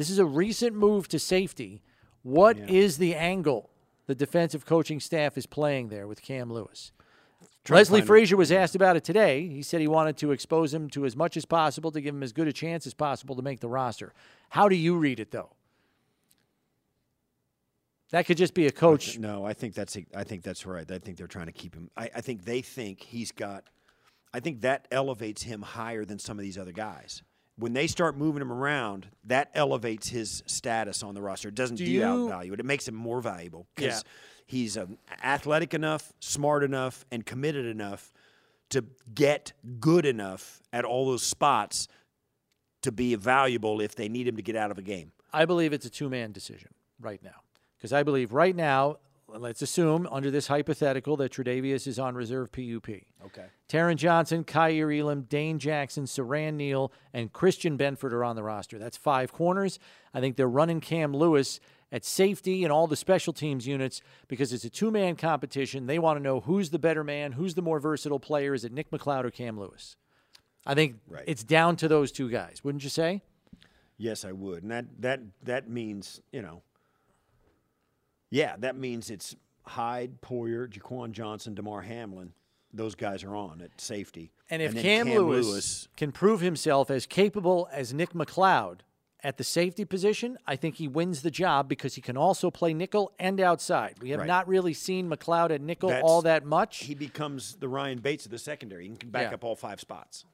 [SPEAKER 2] This is a recent move to safety. What is the angle the defensive coaching staff is playing there with Cam Lewis? Leslie Frazier was asked about it today. He said he wanted to expose him to as much as possible to give him as good a chance as possible to make the roster. How do you read it, though? That could just be a coach.
[SPEAKER 3] No, I think that's I think that's right. I think they're trying to keep him. I, I think they think he's got. I think that elevates him higher than some of these other guys. When they start moving him around, that elevates his status on the roster. It doesn't
[SPEAKER 2] Do
[SPEAKER 3] devalue
[SPEAKER 2] you-
[SPEAKER 3] it. It makes him more valuable because
[SPEAKER 2] Yeah.
[SPEAKER 3] he's um, athletic enough, smart enough, and committed enough to get good enough at all those spots to be valuable if they need him to get out of a game.
[SPEAKER 2] I believe it's a two man decision right now. Because I believe right now, let's assume under this hypothetical that Tre'Davious is on reserve PUP.
[SPEAKER 3] Okay.
[SPEAKER 2] Taron Johnson, Kaiir Elam, Dane Jackson, Siran Neal, and Christian Benford are on the roster. That's five corners. I think they're running Cam Lewis at safety and all the special teams units because it's a two man competition. They want to know who's the better man, who's the more versatile player. Is it Nick McCloud or Cam Lewis? I think
[SPEAKER 3] Right.
[SPEAKER 2] it's down to those two guys, wouldn't you say?
[SPEAKER 3] Yes, I would, and that that that means you know. Yeah, that means it's Hyde, Poyer, Jaquan Johnson, Damar Hamlin. Those guys are on at safety.
[SPEAKER 2] And if
[SPEAKER 3] then
[SPEAKER 2] Cam, Lewis, can prove himself as capable as Nick McCloud at the safety position, I think he wins the job because he can also play nickel and outside. We have
[SPEAKER 3] Right.
[SPEAKER 2] not really seen McCloud at nickel
[SPEAKER 3] That's-
[SPEAKER 2] all that much,
[SPEAKER 3] he becomes the Ryan Bates of the secondary. He can back
[SPEAKER 2] Yeah.
[SPEAKER 3] up all five spots.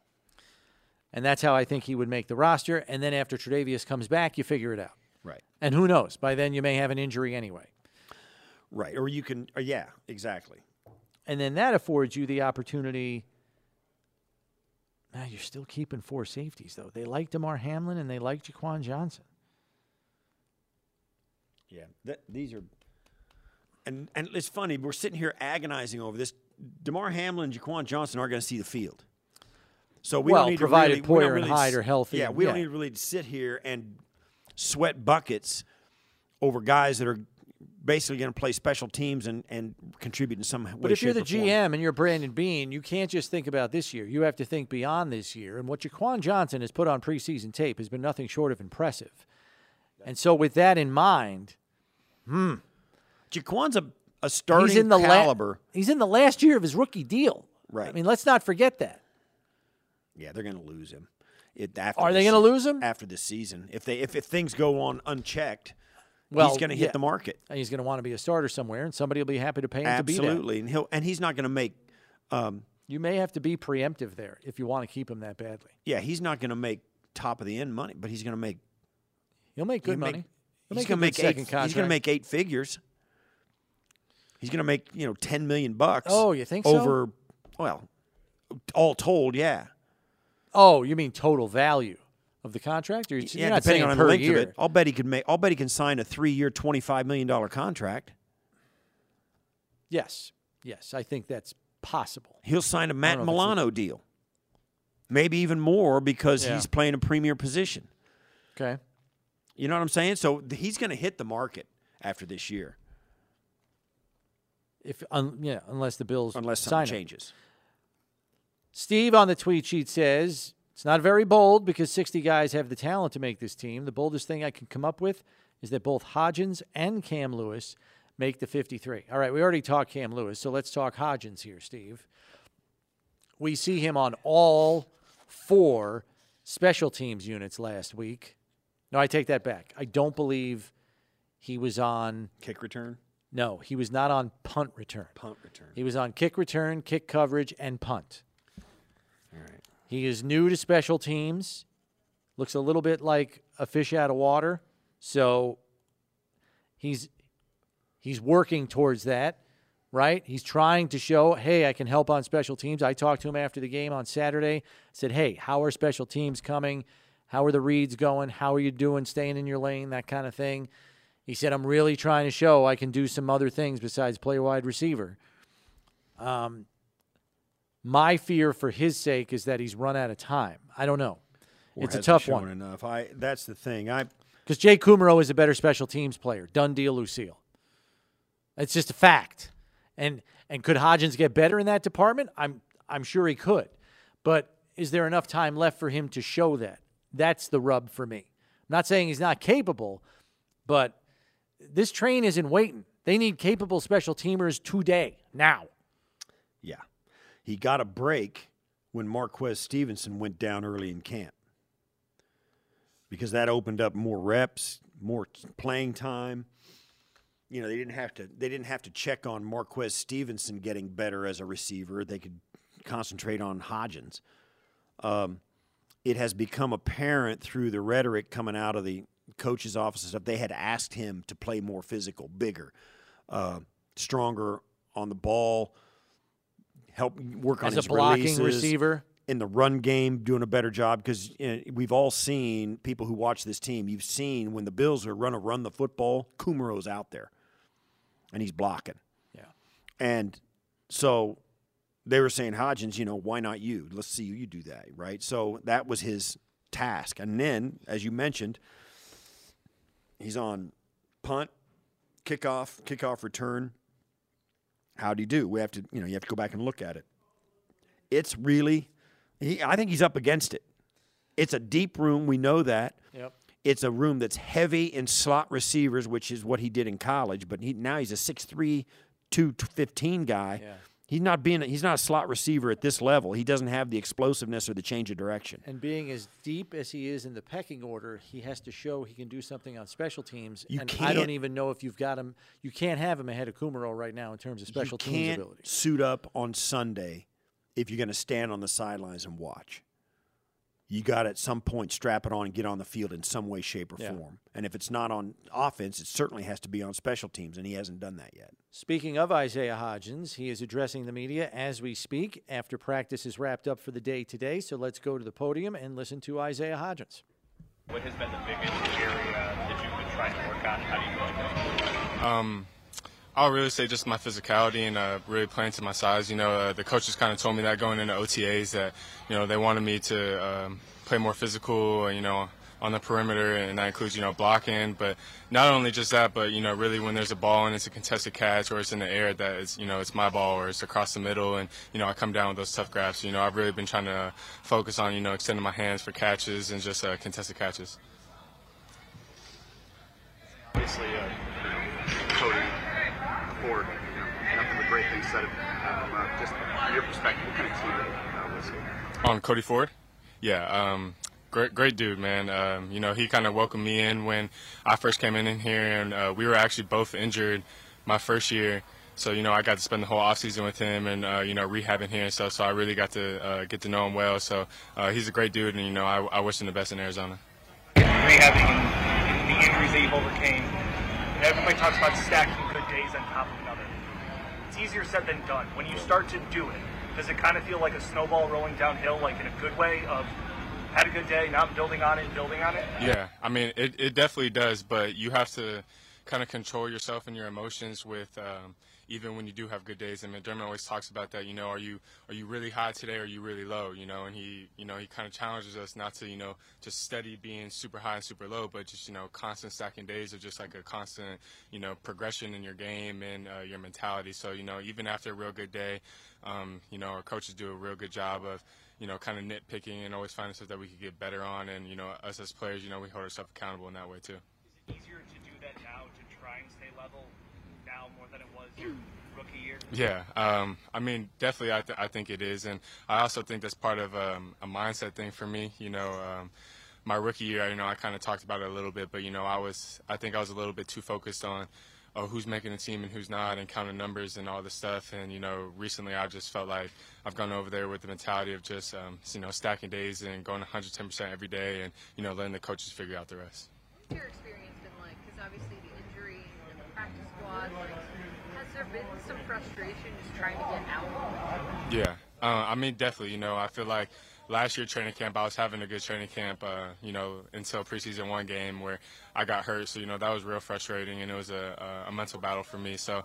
[SPEAKER 2] and that's how I think he would make the roster. And then after Tre'Davious comes back, you figure it out.
[SPEAKER 3] Right.
[SPEAKER 2] And who knows? By then, you may have an injury anyway.
[SPEAKER 3] Right. Or you can. Or yeah, exactly.
[SPEAKER 2] And then that affords you the opportunity. Now you're still keeping four safeties, though. They like Damar Hamlin and they like Jaquan Johnson.
[SPEAKER 3] Yeah. That, these are. And and it's funny. We're sitting here agonizing over this. Damar Hamlin, and Jaquan Johnson aren't going to see the field. So we
[SPEAKER 2] Well,
[SPEAKER 3] don't need
[SPEAKER 2] provided
[SPEAKER 3] to really, we don't
[SPEAKER 2] and
[SPEAKER 3] really
[SPEAKER 2] Hyde are healthy,
[SPEAKER 3] Yeah, we don't need to really sit here and sweat buckets over guys that are basically going to play special teams and, and contribute in some way.
[SPEAKER 2] But if you're the
[SPEAKER 3] shape, or form.
[SPEAKER 2] GM and you're Brandon Beane, you can't just think about this year. You have to think beyond this year. And what Jaquan Johnson has put on preseason tape has been nothing short of impressive. And so, with that in mind, hmm,
[SPEAKER 3] Jaquan's a, a starting
[SPEAKER 2] he's in the la-
[SPEAKER 3] caliber.
[SPEAKER 2] he's in the last year of his rookie deal.
[SPEAKER 3] Right.
[SPEAKER 2] I mean, let's not forget that.
[SPEAKER 3] Yeah, they're going to lose him. It, after
[SPEAKER 2] Are they gonna lose him?
[SPEAKER 3] after the season? If they if, if things go on unchecked,
[SPEAKER 2] Well,
[SPEAKER 3] he's going to hit
[SPEAKER 2] yeah.
[SPEAKER 3] the market.
[SPEAKER 2] And he's going to want to be a starter somewhere, and somebody will be happy to pay him to be
[SPEAKER 3] Absolutely, and he'll and he's not going to make. Um.
[SPEAKER 2] You may have to be preemptive there if you want to keep him that badly.
[SPEAKER 3] yeah, he's not going to make top of the end money, but he's going to make.
[SPEAKER 2] He'll make good
[SPEAKER 3] he'll
[SPEAKER 2] money. He'll
[SPEAKER 3] he's going to make eight. He's going to make eight figures. He's going to make you know ten million bucks.
[SPEAKER 2] Oh, you think so?
[SPEAKER 3] over? Well, all told, yeah.
[SPEAKER 2] Oh, you mean total value of the contract? Or you're
[SPEAKER 3] yeah, depending on the length
[SPEAKER 2] year.
[SPEAKER 3] of it. I'll bet he could make. I'll bet he can sign a three-year, twenty-five million dollar contract.
[SPEAKER 2] Yes, yes, I think that's possible.
[SPEAKER 3] He'll sign a Matt Milano deal. Maybe even more because
[SPEAKER 2] Yeah.
[SPEAKER 3] he's playing a premier position.
[SPEAKER 2] Okay.
[SPEAKER 3] You know what I'm saying? So he's going to hit the market after this year,
[SPEAKER 2] If un, yeah, unless the Bills
[SPEAKER 3] unless
[SPEAKER 2] sign
[SPEAKER 3] something
[SPEAKER 2] him.
[SPEAKER 3] changes.
[SPEAKER 2] Steve on the tweet sheet says it's not very bold because 60 guys have the talent to make this team. The boldest thing I can come up with is that both Hodgins and Cam Lewis make the 53. All right, we already talked Cam Lewis, so let's talk Hodgins here, Steve. We see him on all four special teams units last week. No, I take that back. I don't believe he was on
[SPEAKER 3] Kick return.
[SPEAKER 2] No, he was not on punt return.
[SPEAKER 3] Punt return.
[SPEAKER 2] He was on kick return, kick coverage, and punt. He is new to special teams. Looks a little bit like a fish out of water. So he's he's working towards that, right? He's trying to show, hey, I can help on special teams. I talked to him after the game on Saturday. said, hey, how are special teams coming? How are the reads going? How are you doing staying in your lane? That kind of thing. He said, I'm really trying to show I can do some other things besides play wide receiver. Um, my fear for his sake is that he's run out of time. I don't know.
[SPEAKER 3] Or
[SPEAKER 2] it's a tough one.
[SPEAKER 3] Enough. I. That's the thing. I.
[SPEAKER 2] Because Jake Kumerow is a better special teams player. Done deal, Lucille. It's just a fact. And and could Hodgins get better in that department? I'm I'm sure he could. But is there enough time left for him to show that? That's the rub for me. I'm not saying he's not capable, but this train isn't waiting. They need capable special teamers today, now.
[SPEAKER 3] He got a break when Marquez Stevenson went down early in camp because that opened up more reps, more playing time. You know, they didn't have to they didn't have to check on Marquez Stevenson getting better as a receiver. They could concentrate on Hodgins. Um, it has become apparent through the rhetoric coming out of the coach's offices that they had asked him to play more physical, bigger, uh, stronger on the ball, help work on
[SPEAKER 2] As a blocking
[SPEAKER 3] releases,
[SPEAKER 2] receiver?
[SPEAKER 3] in the run game, doing a better job because you know, we've all seen people who watch this team. You've seen when the Bills are run to run the football, Kumerow's out there, and he's blocking.
[SPEAKER 2] Yeah,
[SPEAKER 3] and so they were saying Hodgins, you know, why not you? Let's see you do that, right? So that was his task, and then as you mentioned, he's on punt, kickoff, kickoff return. How do you do? We have to, you know, you have to go back and look at it. It's really, he, I think he's up against it. It's a deep room. We know that.
[SPEAKER 2] Yep.
[SPEAKER 3] It's a room that's heavy in slot receivers, which is what he did in college. But he now he's a 6'3", 215 guy.
[SPEAKER 2] Yeah.
[SPEAKER 3] He's not being. He's not a slot receiver at this level. He doesn't have the explosiveness or the change of direction.
[SPEAKER 2] And being as deep as he is in the pecking order, he has to show he can do something on special teams.
[SPEAKER 3] You
[SPEAKER 2] and I don't
[SPEAKER 3] can't-
[SPEAKER 2] even know if you've got him. You can't have him ahead of Kumerow right now in terms of special
[SPEAKER 3] you
[SPEAKER 2] teams
[SPEAKER 3] can't
[SPEAKER 2] ability.
[SPEAKER 3] suit up on Sunday if you're going to stand on the sidelines and watch. You got to at some point strap it on and get on the field in some way, shape, or
[SPEAKER 2] Yeah.
[SPEAKER 3] form. And if it's not on offense, it certainly has to be on special teams, and he hasn't done that yet.
[SPEAKER 2] Speaking of Isaiah Hodgins, he is addressing the media as we speak after practice is wrapped up for the day today. So let's go to the podium and listen to Isaiah Hodgins.
[SPEAKER 18] What has been the biggest area that you've been trying to work on? How do you feel like that?
[SPEAKER 19] Um, I'll really say just my physicality and uh, really playing to my size. You know, uh, the coaches kind of told me that going into OTAs that you know they wanted me to um, play more physical. You know, on the perimeter, and that includes you know blocking. But not only just that, but you know really when there's a ball and it's a contested catch or it's in the air, that it's you know it's my ball or it's across the middle, and you know I come down with those tough grabs. You know I've really been trying to focus on you know extending my hands for catches and just uh, contested catches.
[SPEAKER 13] Obviously, uh, Cody Ford, you know, nothing but great things said of him. Uh, just from your perspective, what kind of teammate uh, was he?
[SPEAKER 19] On Cody Ford? Yeah, um, great, great dude, man. Um, you know, he kind of welcomed me in when I first came in, in here, and uh, we were actually both injured my first year. So, you know, I got to spend the whole offseason with him and, uh, you know, rehabbing here and stuff. So I really got to uh, get to know him well. So uh, he's a great dude, and, you know, I, I wish him the best in Arizona.
[SPEAKER 17] rehabbing the injuries that you've overcame. Everybody talks about stacking good days on top of another. Easier said than done. When you start to do it, does it kind of feel like a snowball rolling downhill, like in a good way of had a good day, now I'm building on it, building on it?
[SPEAKER 19] Yeah, I mean, it, it definitely does, but you have to kind of control yourself and your emotions with um, even when you do have good days. I mean, Dermot always talks about that. You know, are you are you really high today? Or are you really low? You know, and he you know he kind of challenges us not to you know just steady being super high and super low, but just you know constant stacking days of just like a constant you know progression in your game and uh, your mentality. So you know, even after a real good day, um, you know, our coaches do a real good job of you know, kind of nitpicking and always finding stuff that we could get better on. And, you know, us as players, you know, we hold ourselves accountable in that way too.
[SPEAKER 17] Easier to do that now to try and stay level now more than it was your rookie year?
[SPEAKER 19] Yeah, um, I mean, definitely, I, th- I think it is, and I also think that's part of um, a mindset thing for me. You know, um, my rookie year, you know, I kind of talked about it a little bit, but you know, I was, I think I was a little bit too focused on oh, who's making the team and who's not, and counting numbers and all this stuff. And you know, recently I just felt like I've gone over there with the mentality of just um, you know stacking days and going 110% every day, and you know letting the coaches figure out the rest.
[SPEAKER 20] What's your experience been like? Because obviously the injury and the practice squad, like, been some frustration just trying to get out?
[SPEAKER 19] Yeah, uh, I mean definitely. You know, I feel like last year training camp, I was having a good training camp, uh, you know, until preseason one game where I got hurt. So, you know, that was real frustrating and it was a, a mental battle for me. So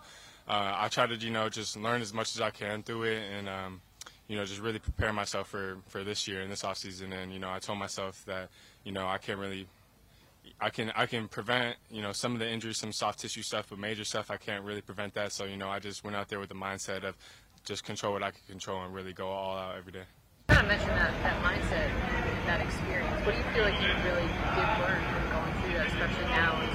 [SPEAKER 19] uh, I try to, you know, just learn as much as I can through it and, um, you know, just really prepare myself for, for this year and this offseason. And, you know, I told myself that, you know, I can't really I can I can prevent you know some of the injuries, some soft tissue stuff, but major stuff I can't really prevent that. So you know I just went out there with the mindset of just control what I can control and really go all out every day
[SPEAKER 20] kind of mentioned that, that mindset, that experience. What do you feel like you really did learn from going through that, especially now?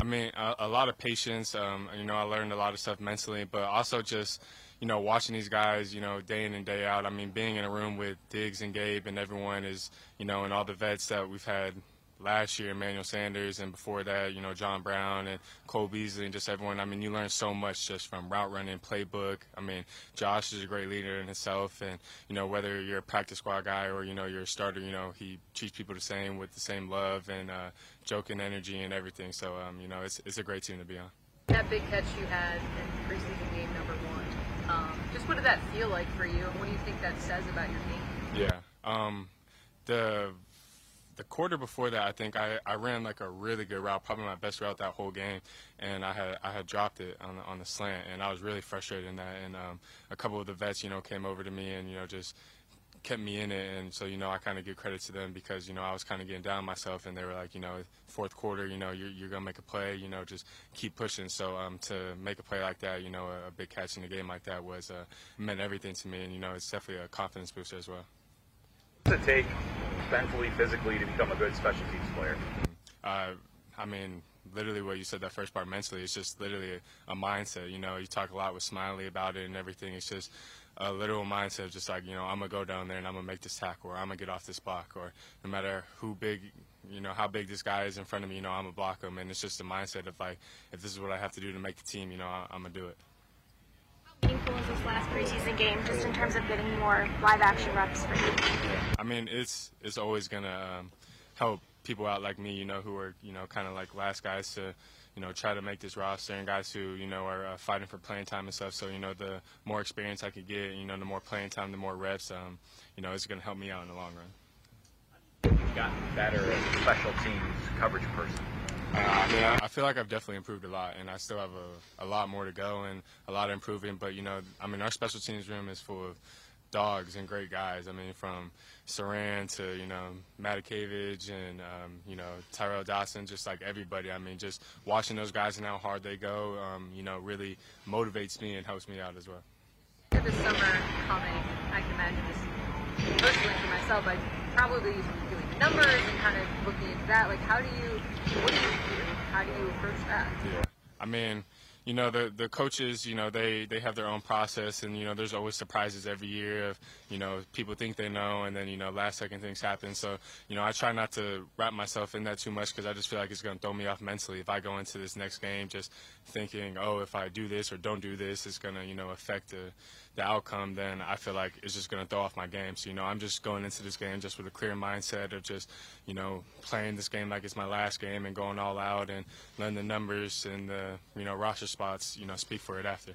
[SPEAKER 19] I mean, a, a lot of patience. Um, you know, I learned a lot of stuff mentally, but also just, you know, watching these guys, you know, day in and day out. I mean, being in a room with Diggs and Gabe and everyone is, you know, and all the vets that we've had last year, Emmanuel Sanders, and before that, you know, John Brown and Cole Beasley and just everyone. I mean, you learn so much just from route running, playbook. I mean, Josh is a great leader in himself, and you know, whether you're a practice squad guy or you know you're a starter, you know, he treats people the same with the same love and uh, joking energy and everything. So, um, you know, it's it's a great team to be on.
[SPEAKER 20] That big catch you had in preseason game number one. Um, just what did that feel like for you, and what do you think that says about your game?
[SPEAKER 19] Yeah. Um, the the quarter before that, I think I, I ran like a really good route, probably my best route that whole game, and I had I had dropped it on the, on the slant, and I was really frustrated in that. And um, a couple of the vets, you know, came over to me and you know just kept me in it, and so you know I kind of give credit to them because you know I was kind of getting down myself, and they were like, you know, fourth quarter, you know, you're, you're gonna make a play, you know, just keep pushing. So um, to make a play like that, you know, a, a big catch in a game like that was uh, meant everything to me, and you know, it's definitely a confidence booster as well.
[SPEAKER 18] What's it take mentally, physically to become a good special teams player?
[SPEAKER 19] Uh, I mean, literally what you said that first part mentally it's just literally a, a, mindset you know you talk a lot with smiley about it and everything. It's just a literal mindset of just like you know i'm gonna go down there and i'm gonna make this tackle or i'm gonna get off this block or no matter who big you know how big this guy is in front of me you know i'm gonna block him. And it's just a mindset of like if this is what i have to do to make the team you know I, i'm gonna do it
[SPEAKER 21] meaningful is this last preseason game, just in terms of getting more live action reps for you?
[SPEAKER 19] I mean, it's it's always gonna um, help people out like me, you know, who are you know kind of like last guys to you know try to make this roster and guys who you know are uh, fighting for playing time and stuff. So you know, the more experience I could get, you know, the more playing time, the more reps, um, you know, it's gonna help me out in the long run.
[SPEAKER 18] You've gotten better as a special teams coverage person.
[SPEAKER 19] Yeah, I feel like I've definitely improved a lot, and I still have a, a lot more to go and a lot of improving. But you know, I mean, our special teams room is full of dogs and great guys. I mean, from Siran to you know Matakevich and um, you know Tyrel Dodson, just like everybody. I mean, just watching those guys and how hard they go, um, you know, really motivates me and helps me out as well.
[SPEAKER 20] This summer coming, I can imagine this personally for myself. I probably numbers and kind of looking into that. Like, how do you, what do you do? How do you approach that?
[SPEAKER 19] I mean, you know the the coaches you know they they have their own process and you know there's always surprises every year of you know people think they know and then you know last second things happen so you know I try not to wrap myself in that too much because I just feel like it's going to throw me off mentally if I go into this next game just thinking oh if I do this or don't do this it's going to you know affect the the outcome, then I feel like it's just going to throw off my game. So, you know, I'm just going into this game just with a clear mindset of just, you know, playing this game like it's my last game and going all out and letting the numbers and the, you know, roster spots, you know, speak for it after.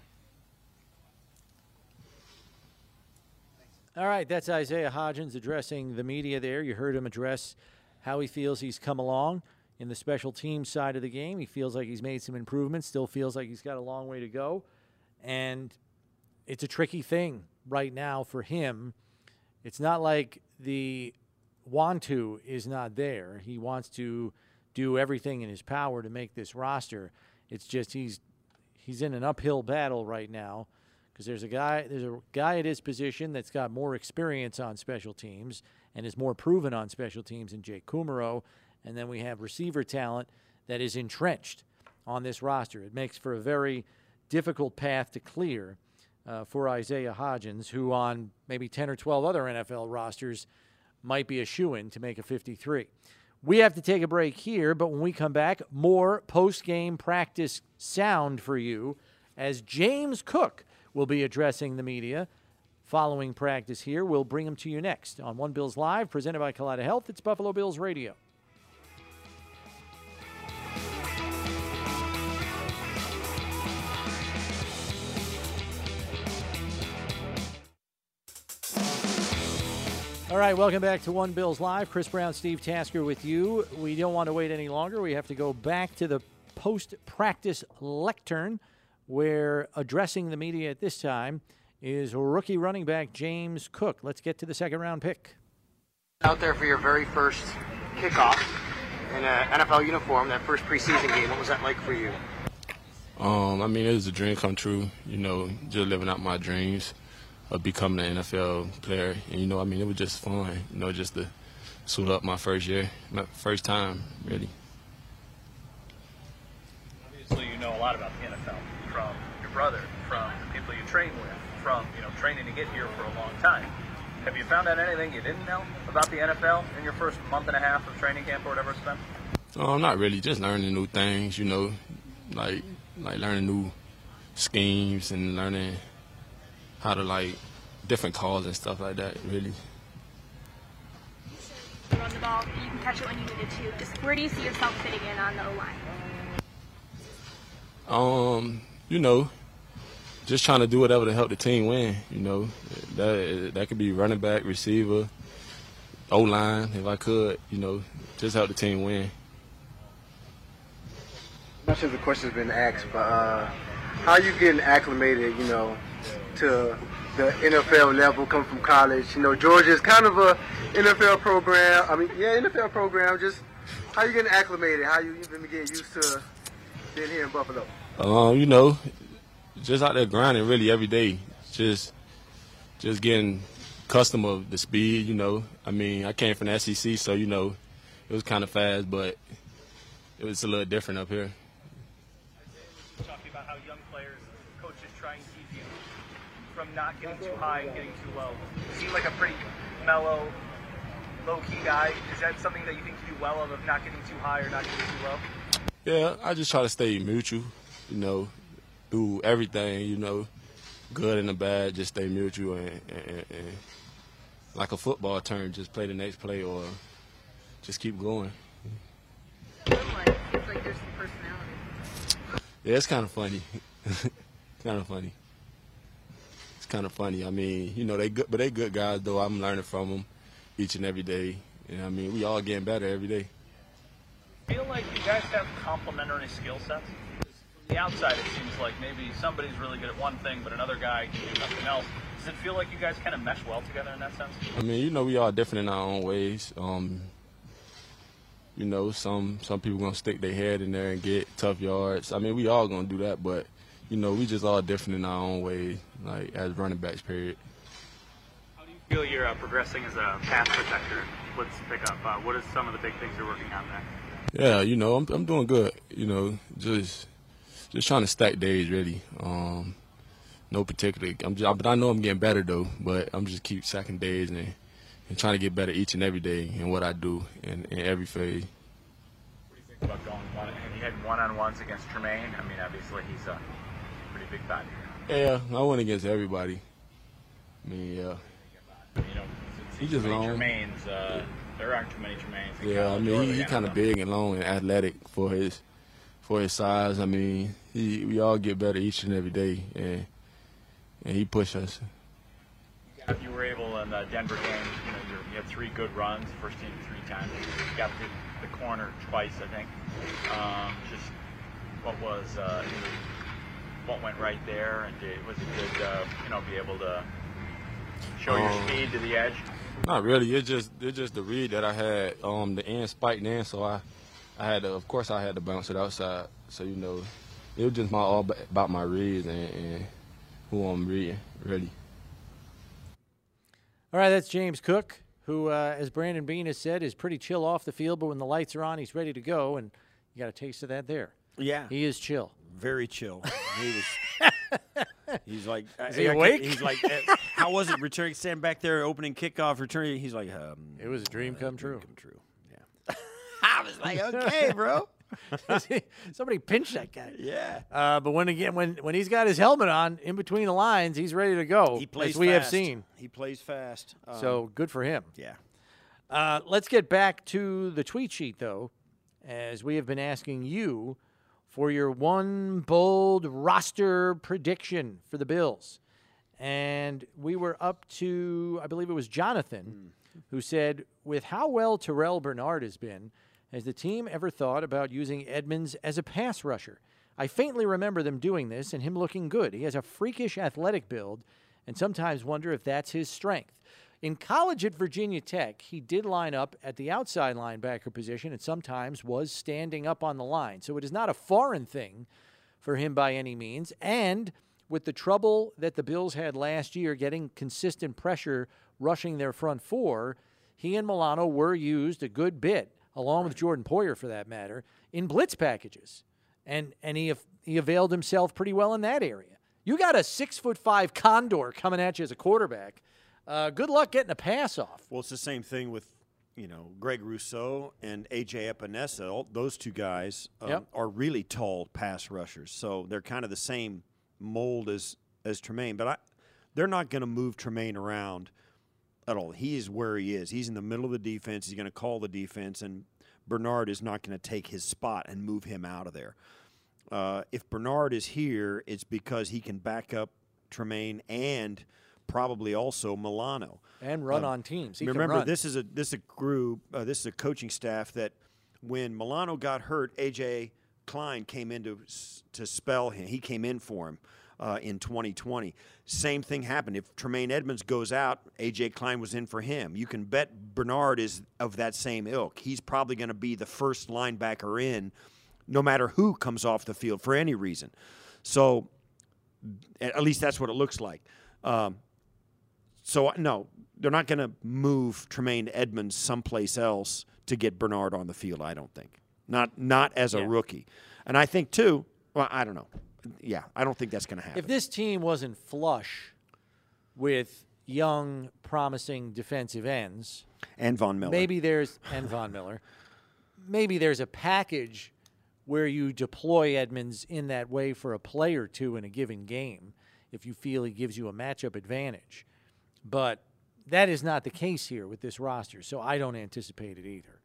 [SPEAKER 2] All right, that's Isaiah Hodgins addressing the media there. You heard him address how he feels he's come along in the special team side of the game. He feels like he's made some improvements, still feels like he's got a long way to go. And it's a tricky thing right now for him. It's not like the want to is not there. He wants to do everything in his power to make this roster. It's just he's he's in an uphill battle right now because there's a guy there's a guy at his position that's got more experience on special teams and is more proven on special teams than Jake Kumerow, and then we have receiver talent that is entrenched on this roster. It makes for a very difficult path to clear uh, for Isaiah Hodgins, who on maybe 10 or 12 other NFL rosters might be a shoe in to make a 53. We have to take a break here, but when we come back, more post game practice sound for you as James Cook will be addressing the media following practice here. We'll bring them to you next on One Bills Live, presented by Kaleida Health. It's Buffalo Bills Radio. All right, welcome back to One Bills Live. Chris Brown, Steve Tasker with you. We don't want to wait any longer. We have to go back to the post practice lectern where addressing the media at this time is rookie running back James Cook. Let's get to the second round pick.
[SPEAKER 5] Out there for your very first kickoff in an NFL uniform, that first preseason game. What was that like for you?
[SPEAKER 22] Um, I mean, it was a dream come true. You know, just living out my dreams of becoming an NFL player. And you know, I mean, it was just fun. You know, just to suit up my first year, my first time, really.
[SPEAKER 18] Obviously, you know a lot about the NFL from your brother, from the people you train with, from you know training to get here for a long time. Have you found out anything you didn't know about the NFL in your first month and a half of training camp or whatever it's been?
[SPEAKER 22] Um, not really, just learning new things. You know, like like learning new schemes and learning how to like different calls and stuff like that. Really.
[SPEAKER 21] Run the ball, you can catch it when you need it to. Just where do you see yourself fitting in on the O line?
[SPEAKER 22] Um, you know, just trying to do whatever to help the team win. You know, that that could be running back, receiver, O line, if I could. You know, just help the team win.
[SPEAKER 23] I'm not sure if the question's been asked, but uh, how are you getting acclimated, you know, to the NFL level, come from college? You know, Georgia is kind of a NFL program. I mean, yeah, NFL program. Just how you getting acclimated? How you even getting used to being here in Buffalo?
[SPEAKER 22] Um, you know, just out there grinding really every day. Just just getting custom of the speed, you know. I mean, I came from the SEC, so you know, it was kind of fast, but it was a little different up here.
[SPEAKER 17] Not getting too high and getting too low. You seem like a pretty mellow, low-key guy. Is that something that you think you do well of, of not getting too high or not getting too low?
[SPEAKER 22] Yeah, I just try to stay mutual, you know, do everything, you know, good and the bad, just stay mutual and, and, and like a football term, just play the next play or just keep going.
[SPEAKER 20] Seems like there's personality.
[SPEAKER 22] Yeah, it's kind of funny. kind of funny. Kind of funny. I mean, you know, they good, but they good guys though. I'm learning from them each and every day. And I mean, we all getting better every day.
[SPEAKER 18] feel like you guys have complementary skill sets? From the outside, it seems like maybe somebody's really good at one thing, but another guy can do nothing else. Does it feel like you guys kind of mesh well together in that sense?
[SPEAKER 22] I mean, you know, we all different in our own ways. Um, you know, some some people gonna stick their head in there and get tough yards. I mean, we all gonna do that, but you know, we just all different in our own way, like as running backs. Period.
[SPEAKER 18] How do you feel you're uh, progressing as a pass protector. Let's pick up. Uh, what are some of the big things you're working on there?
[SPEAKER 22] Yeah, you know, I'm I'm doing good. You know, just just trying to stack days really. Um, no particular. I'm just, but I know I'm getting better though. But I'm just keep stacking days and and trying to get better each and every day in what I do in, in every phase.
[SPEAKER 9] What do you think about going one, have you had one-on-ones against Tremaine? I mean, obviously he's a pretty big body.
[SPEAKER 22] Yeah, I went against everybody. I mean, yeah.
[SPEAKER 9] You know,
[SPEAKER 22] He just long.
[SPEAKER 9] Uh, there aren't too many Tremaines. in
[SPEAKER 22] Yeah, I mean,
[SPEAKER 9] he's
[SPEAKER 22] he, kind of big and long and athletic for his for his size. I mean, he we all get better each and every day, and and he push us.
[SPEAKER 9] If you were able in the Denver game, you know, you had three good runs, first team three times. You got the, the corner twice, I think. Um, just what was, uh, what went right there, and did, was it good, uh, you know, be able to show your
[SPEAKER 22] Um,
[SPEAKER 9] speed to the edge?
[SPEAKER 22] Not really. It's just it's just the read that I had. Um, the end spiked in, so I I had to. Of course, I had to bounce it outside. So you know, it was just my all about my reads and, and who I'm reading. Really.
[SPEAKER 2] All right, that's James Cook, who, uh, as Brandon Beane has said, is pretty chill off the field, but when the lights are on, he's ready to go, and you got a taste of that there.
[SPEAKER 3] Yeah.
[SPEAKER 2] He is chill.
[SPEAKER 3] Very chill. He was. He's like,
[SPEAKER 2] Is he
[SPEAKER 3] I- I-
[SPEAKER 2] awake?
[SPEAKER 3] He's like, uh, how was it returning? Standing back there, opening kickoff, returning. He's like, um,
[SPEAKER 2] it was a dream come true.
[SPEAKER 3] Come true. Yeah. I was like, okay, bro.
[SPEAKER 2] Somebody pinch that guy.
[SPEAKER 3] Yeah.
[SPEAKER 2] Uh, but when again, when when he's got his helmet on, in between the lines, he's ready to go.
[SPEAKER 3] He plays
[SPEAKER 2] as we have seen.
[SPEAKER 3] He plays fast. Um,
[SPEAKER 2] so good for him.
[SPEAKER 3] yeah.
[SPEAKER 2] Uh, let's get back to the tweet sheet, though, as we have been asking you for your one bold roster prediction for the Bills. And we were up to, I believe it was Jonathan, hmm. who said, with how well Terrel Bernard has been, has the team ever thought about using Edmunds as a pass rusher? I faintly remember them doing this and him looking good. He has a freakish athletic build and sometimes wonder if that's his strength. In college at Virginia Tech, he did line up at the outside linebacker position and sometimes was standing up on the line. So it is not a foreign thing for him by any means. And with the trouble that the Bills had last year getting consistent pressure rushing their front four, he and Milano were used a good bit, along with Jordan Poyer for that matter, in blitz packages. And and he he availed himself pretty well in that area. You got a six foot five condor coming at you as a quarterback. Uh, good luck getting a pass off.
[SPEAKER 3] Well, it's the same thing with you know Greg Rousseau and AJ Epenesa. Those two guys um,
[SPEAKER 2] Yep.
[SPEAKER 3] are really tall pass rushers, so they're kind of the same mold as as Tremaine. But I, they're not going to move Tremaine around at all. He is where he is. He's in the middle of the defense. He's going to call the defense, and Bernard is not going to take his spot and move him out of there. Uh, if Bernard is here, it's because he can back up Tremaine and probably also Milano
[SPEAKER 2] And run
[SPEAKER 3] Um,
[SPEAKER 2] on teams. He
[SPEAKER 3] remember, this is a this is a group. Uh, this is a coaching staff that when Milano got hurt, AJ Klein came in to to spell him. He came in for him. Uh, in 2020, same thing happened. If Tremaine Edmunds goes out, AJ Klein was in for him. You can bet Bernard is of that same ilk. He's probably going to be the first linebacker in, no matter who comes off the field for any reason. So, at at least that's what it looks like. Um, so no, they're not going to move Tremaine Edmunds someplace else to get Bernard on the field. I don't think. Not not as a rookie, and I think too. Well, I don't know. Yeah, I don't think that's going to happen.
[SPEAKER 2] If this team wasn't flush with young, promising defensive ends,
[SPEAKER 3] and Von Miller,
[SPEAKER 2] maybe there's and Von Miller, maybe there's a package where you deploy Edmunds in that way for a play or two in a given game if you feel he gives you a matchup advantage. But that is not the case here with this roster, so I don't anticipate it either.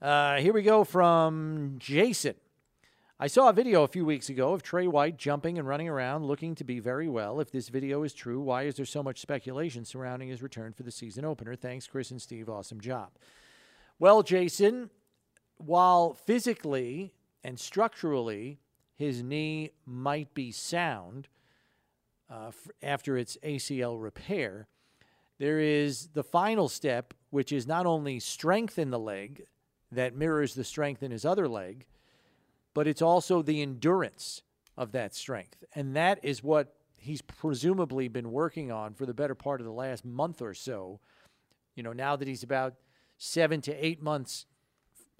[SPEAKER 2] Uh, here we go from Jason. I saw a video a few weeks ago of Tre White jumping and running around looking to be very well. If this video is true, why is there so much speculation surrounding his return for the season opener? Thanks, Chris and Steve. Awesome job. Well, Jason, while physically and structurally his knee might be sound uh, f- after its ACL repair, there is the final step, which is not only strength in the leg that mirrors the strength in his other leg, but it's also the endurance of that strength. And that is what he's presumably been working on for the better part of the last month or so. You know, now that he's about seven to eight months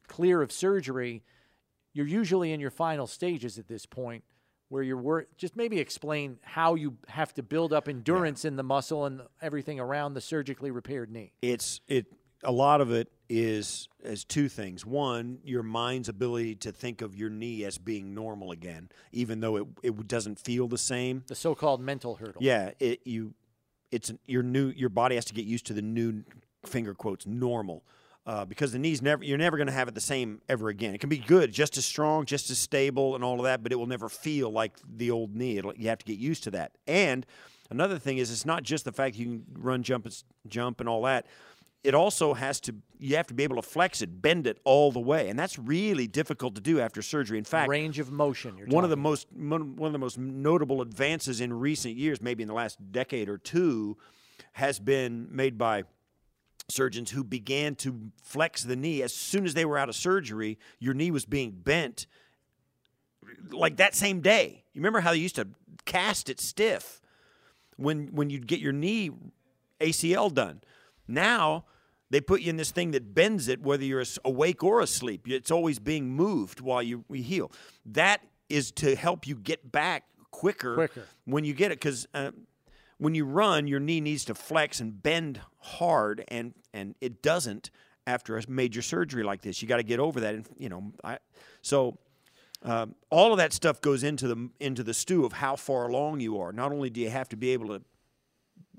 [SPEAKER 2] clear of surgery, you're usually in your final stages at this point where you're wor- just maybe explain how you have to build up endurance in the muscle and everything around the surgically repaired knee.
[SPEAKER 3] it's it a lot of it is is two things one your mind's ability to think of your knee as being normal again even though it, it doesn't feel the same
[SPEAKER 2] The so-called mental hurdle.
[SPEAKER 3] yeah it you it's your new your body has to get used to the new finger quotes normal uh, because the knees never you're never going to have it the same ever again. It can be good just as strong just as stable and all of that but it will never feel like the old knee. It'll, you have to get used to that. And another thing is it's not just the fact you can run jump and jump and all that. It also has to you have to be able to flex it bend it all the way and that's really difficult to do after surgery. In fact
[SPEAKER 2] range of motion you're
[SPEAKER 3] one of the
[SPEAKER 2] talking.
[SPEAKER 3] most one of the most notable advances in recent years maybe in the last decade or two has been made by surgeons who began to flex the knee. As soon as they were out of surgery your knee was being bent like that same day. You remember how they used to cast it stiff when when you'd get your knee ACL done? Now they put you in this thing that bends it whether you're awake or asleep. It's always being moved while you heal. That is to help you get back quicker
[SPEAKER 2] Quicker.
[SPEAKER 3] when you get it because uh, when you run your knee needs to flex and bend hard and and it doesn't after a major surgery like this. You got to get over that, and you know, I so. Um, all of that stuff goes into the into the stew of how far along you are. Not only do you have to be able to,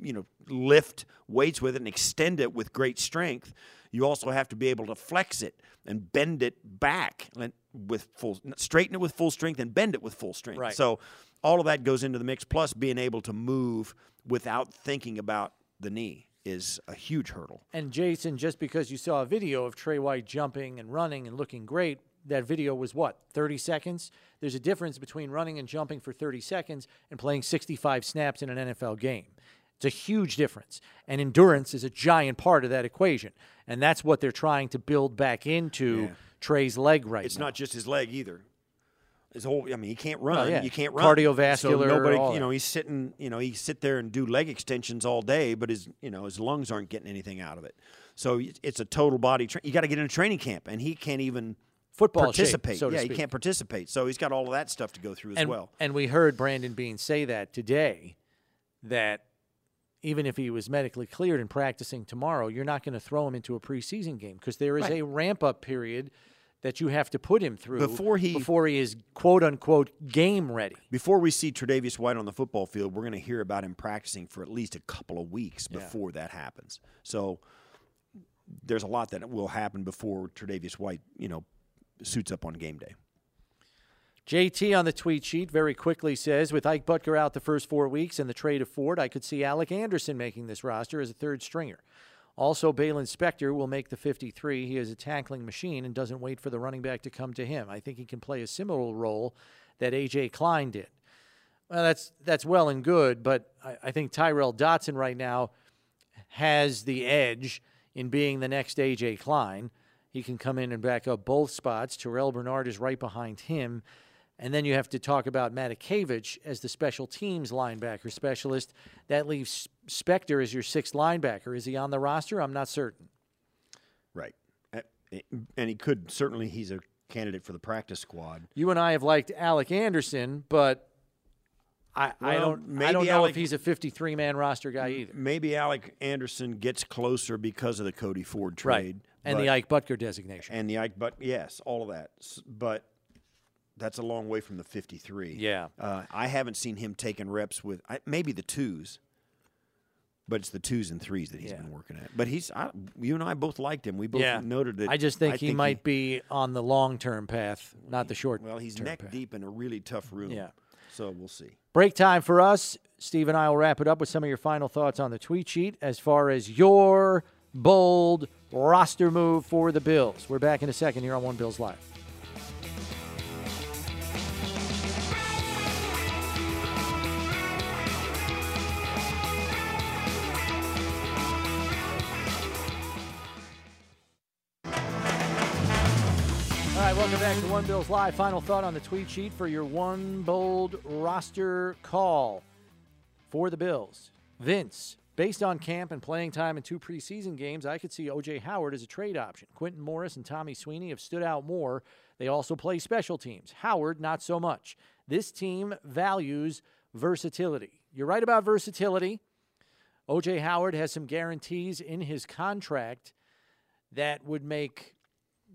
[SPEAKER 3] you know, lift weights with it and extend it with great strength, you also have to be able to flex it and bend it back and with full, straighten it with full strength and bend it with full strength.
[SPEAKER 2] Right.
[SPEAKER 3] So all of that goes into the mix. Plus, being able to move without thinking about the knee is a huge hurdle.
[SPEAKER 2] And Jason, just because you saw a video of Tre White jumping and running and looking great, that video was what, 30 seconds? There's a difference between running and jumping for 30 seconds and playing 65 snaps in an NFL game. It's a huge difference. And endurance is a giant part of that equation. And that's what they're trying to build back into
[SPEAKER 3] Yeah.
[SPEAKER 2] Tre's leg right
[SPEAKER 3] It's
[SPEAKER 2] now.
[SPEAKER 3] not just his leg either. His whole, I mean, he can't oh, run.
[SPEAKER 2] yeah.
[SPEAKER 3] You can't run.
[SPEAKER 2] Cardiovascular,
[SPEAKER 3] So nobody, you
[SPEAKER 2] that.
[SPEAKER 3] know, he's sitting. You know, he sit there and do leg extensions all day, but his, you know, his lungs aren't getting anything out of it. So it's a total body. Tra- you got to get in a training camp, and he can't even
[SPEAKER 2] Football shape,
[SPEAKER 3] participate.
[SPEAKER 2] so to
[SPEAKER 3] yeah, he can't participate. So he's got all of that stuff to go through as
[SPEAKER 2] and,
[SPEAKER 3] well.
[SPEAKER 2] And we heard Brandon Beane say that today, that even if he was medically cleared and practicing tomorrow, you're not going to throw him into a preseason game because there is
[SPEAKER 3] Right.
[SPEAKER 2] a ramp up period that you have to put him through
[SPEAKER 3] Before he-
[SPEAKER 2] before he is quote unquote game ready.
[SPEAKER 3] Before we see Tre'Davious White on the football field, we're going to hear about him practicing for at least a couple of weeks
[SPEAKER 2] Yeah.
[SPEAKER 3] before that happens. So there's a lot that will happen before Tre'Davious White, you know, suits up on game day.
[SPEAKER 2] JT on the tweet sheet very quickly says, with Ike Boettger out the first four weeks and the trade of Ford, I could see Alec Anderson making this roster as a third stringer. Also, Baylon Spector will make the 53. He is a tackling machine and doesn't wait for the running back to come to him. I think he can play a similar role that A.J. Klein did. Well, that's that's well and good, but I, I think Tyrel Dodson right now has the edge in being the next A.J. Klein. He can come in and back up both spots. Terrel Bernard is right behind him. And then you have to talk about Matakevich as the special teams linebacker specialist. That leaves Spector as your sixth linebacker. Is he on the roster? I'm not certain.
[SPEAKER 3] Right. And he could certainly he's a candidate for the practice squad.
[SPEAKER 2] You and I have liked Alec Anderson, but I, I don't I don't know
[SPEAKER 3] Alec-
[SPEAKER 2] if he's a 53 man roster guy either.
[SPEAKER 3] Maybe Alec Anderson gets closer because of the Cody Ford trade.
[SPEAKER 2] Right. And the Ike Boettger designation.
[SPEAKER 3] And the Ike but yes, all of that. But that's a long way from the 53.
[SPEAKER 2] Yeah.
[SPEAKER 3] Uh, I haven't seen him taking reps with I, maybe the twos, but it's the twos and threes that he's
[SPEAKER 2] Yeah.
[SPEAKER 3] been working at. But he's I, you and I both liked him. We both
[SPEAKER 2] yeah.
[SPEAKER 3] noted that.
[SPEAKER 2] I just think he might be on the long term path, not the short. Term.
[SPEAKER 3] Well, he's neck
[SPEAKER 2] path.
[SPEAKER 3] deep in a really tough room.
[SPEAKER 2] Yeah.
[SPEAKER 3] So we'll see.
[SPEAKER 2] Break time for us. Steve and I will wrap it up with some of your final thoughts on the tweet sheet as far as your bold roster move for the Bills. We're back in a second here on One Bills Live. Back to One Bills Live. Final thought on the tweet sheet for your one bold roster call for the Bills. Vince, based on camp and playing time in two preseason games, I could see OJ Howard as a trade option. Quintin Morris and Tommy Sweeney have stood out more. They also play special teams. Howard, not so much. This team values versatility. You're right about versatility. OJ Howard has some guarantees in his contract that would make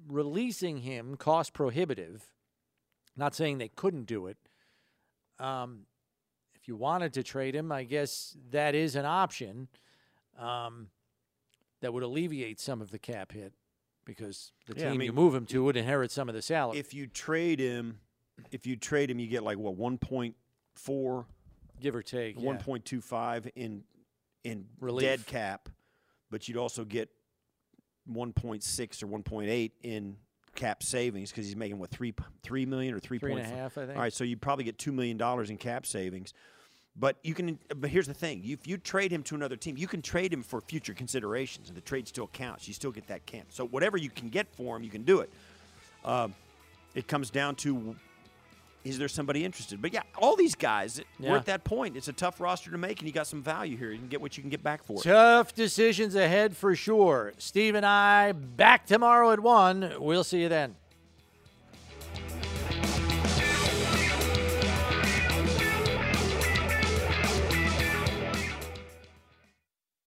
[SPEAKER 2] releasing him cost prohibitive. Not saying they couldn't do it. Um, if you wanted to trade him, I guess that is an option um, that would alleviate some of the cap hit because the
[SPEAKER 3] Yeah, I
[SPEAKER 2] team you move him to would inherit some of the salary.
[SPEAKER 3] If you trade him, if you trade him, you get like what one point four,
[SPEAKER 2] give or take,
[SPEAKER 3] one point two five in in
[SPEAKER 2] Relief.
[SPEAKER 3] dead cap, but you'd also get one point six or one point eight in cap savings because he's making what three three million or three,
[SPEAKER 2] three
[SPEAKER 3] point
[SPEAKER 2] half, I think.
[SPEAKER 3] All right, so you probably get two million dollars in cap savings. But you can. But here's the thing: if you trade him to another team, you can trade him for future considerations, and the trade still counts. You still get that camp. So whatever you can get for him, you can do it. Um, it comes down to is there somebody interested? But yeah, all these guys,
[SPEAKER 2] Yeah.
[SPEAKER 3] we're at that point. It's a tough roster to make, and you got some value here. You can get what you can get back for it.
[SPEAKER 2] Tough decisions ahead for sure. Steve and I back tomorrow at 1. We'll see you then.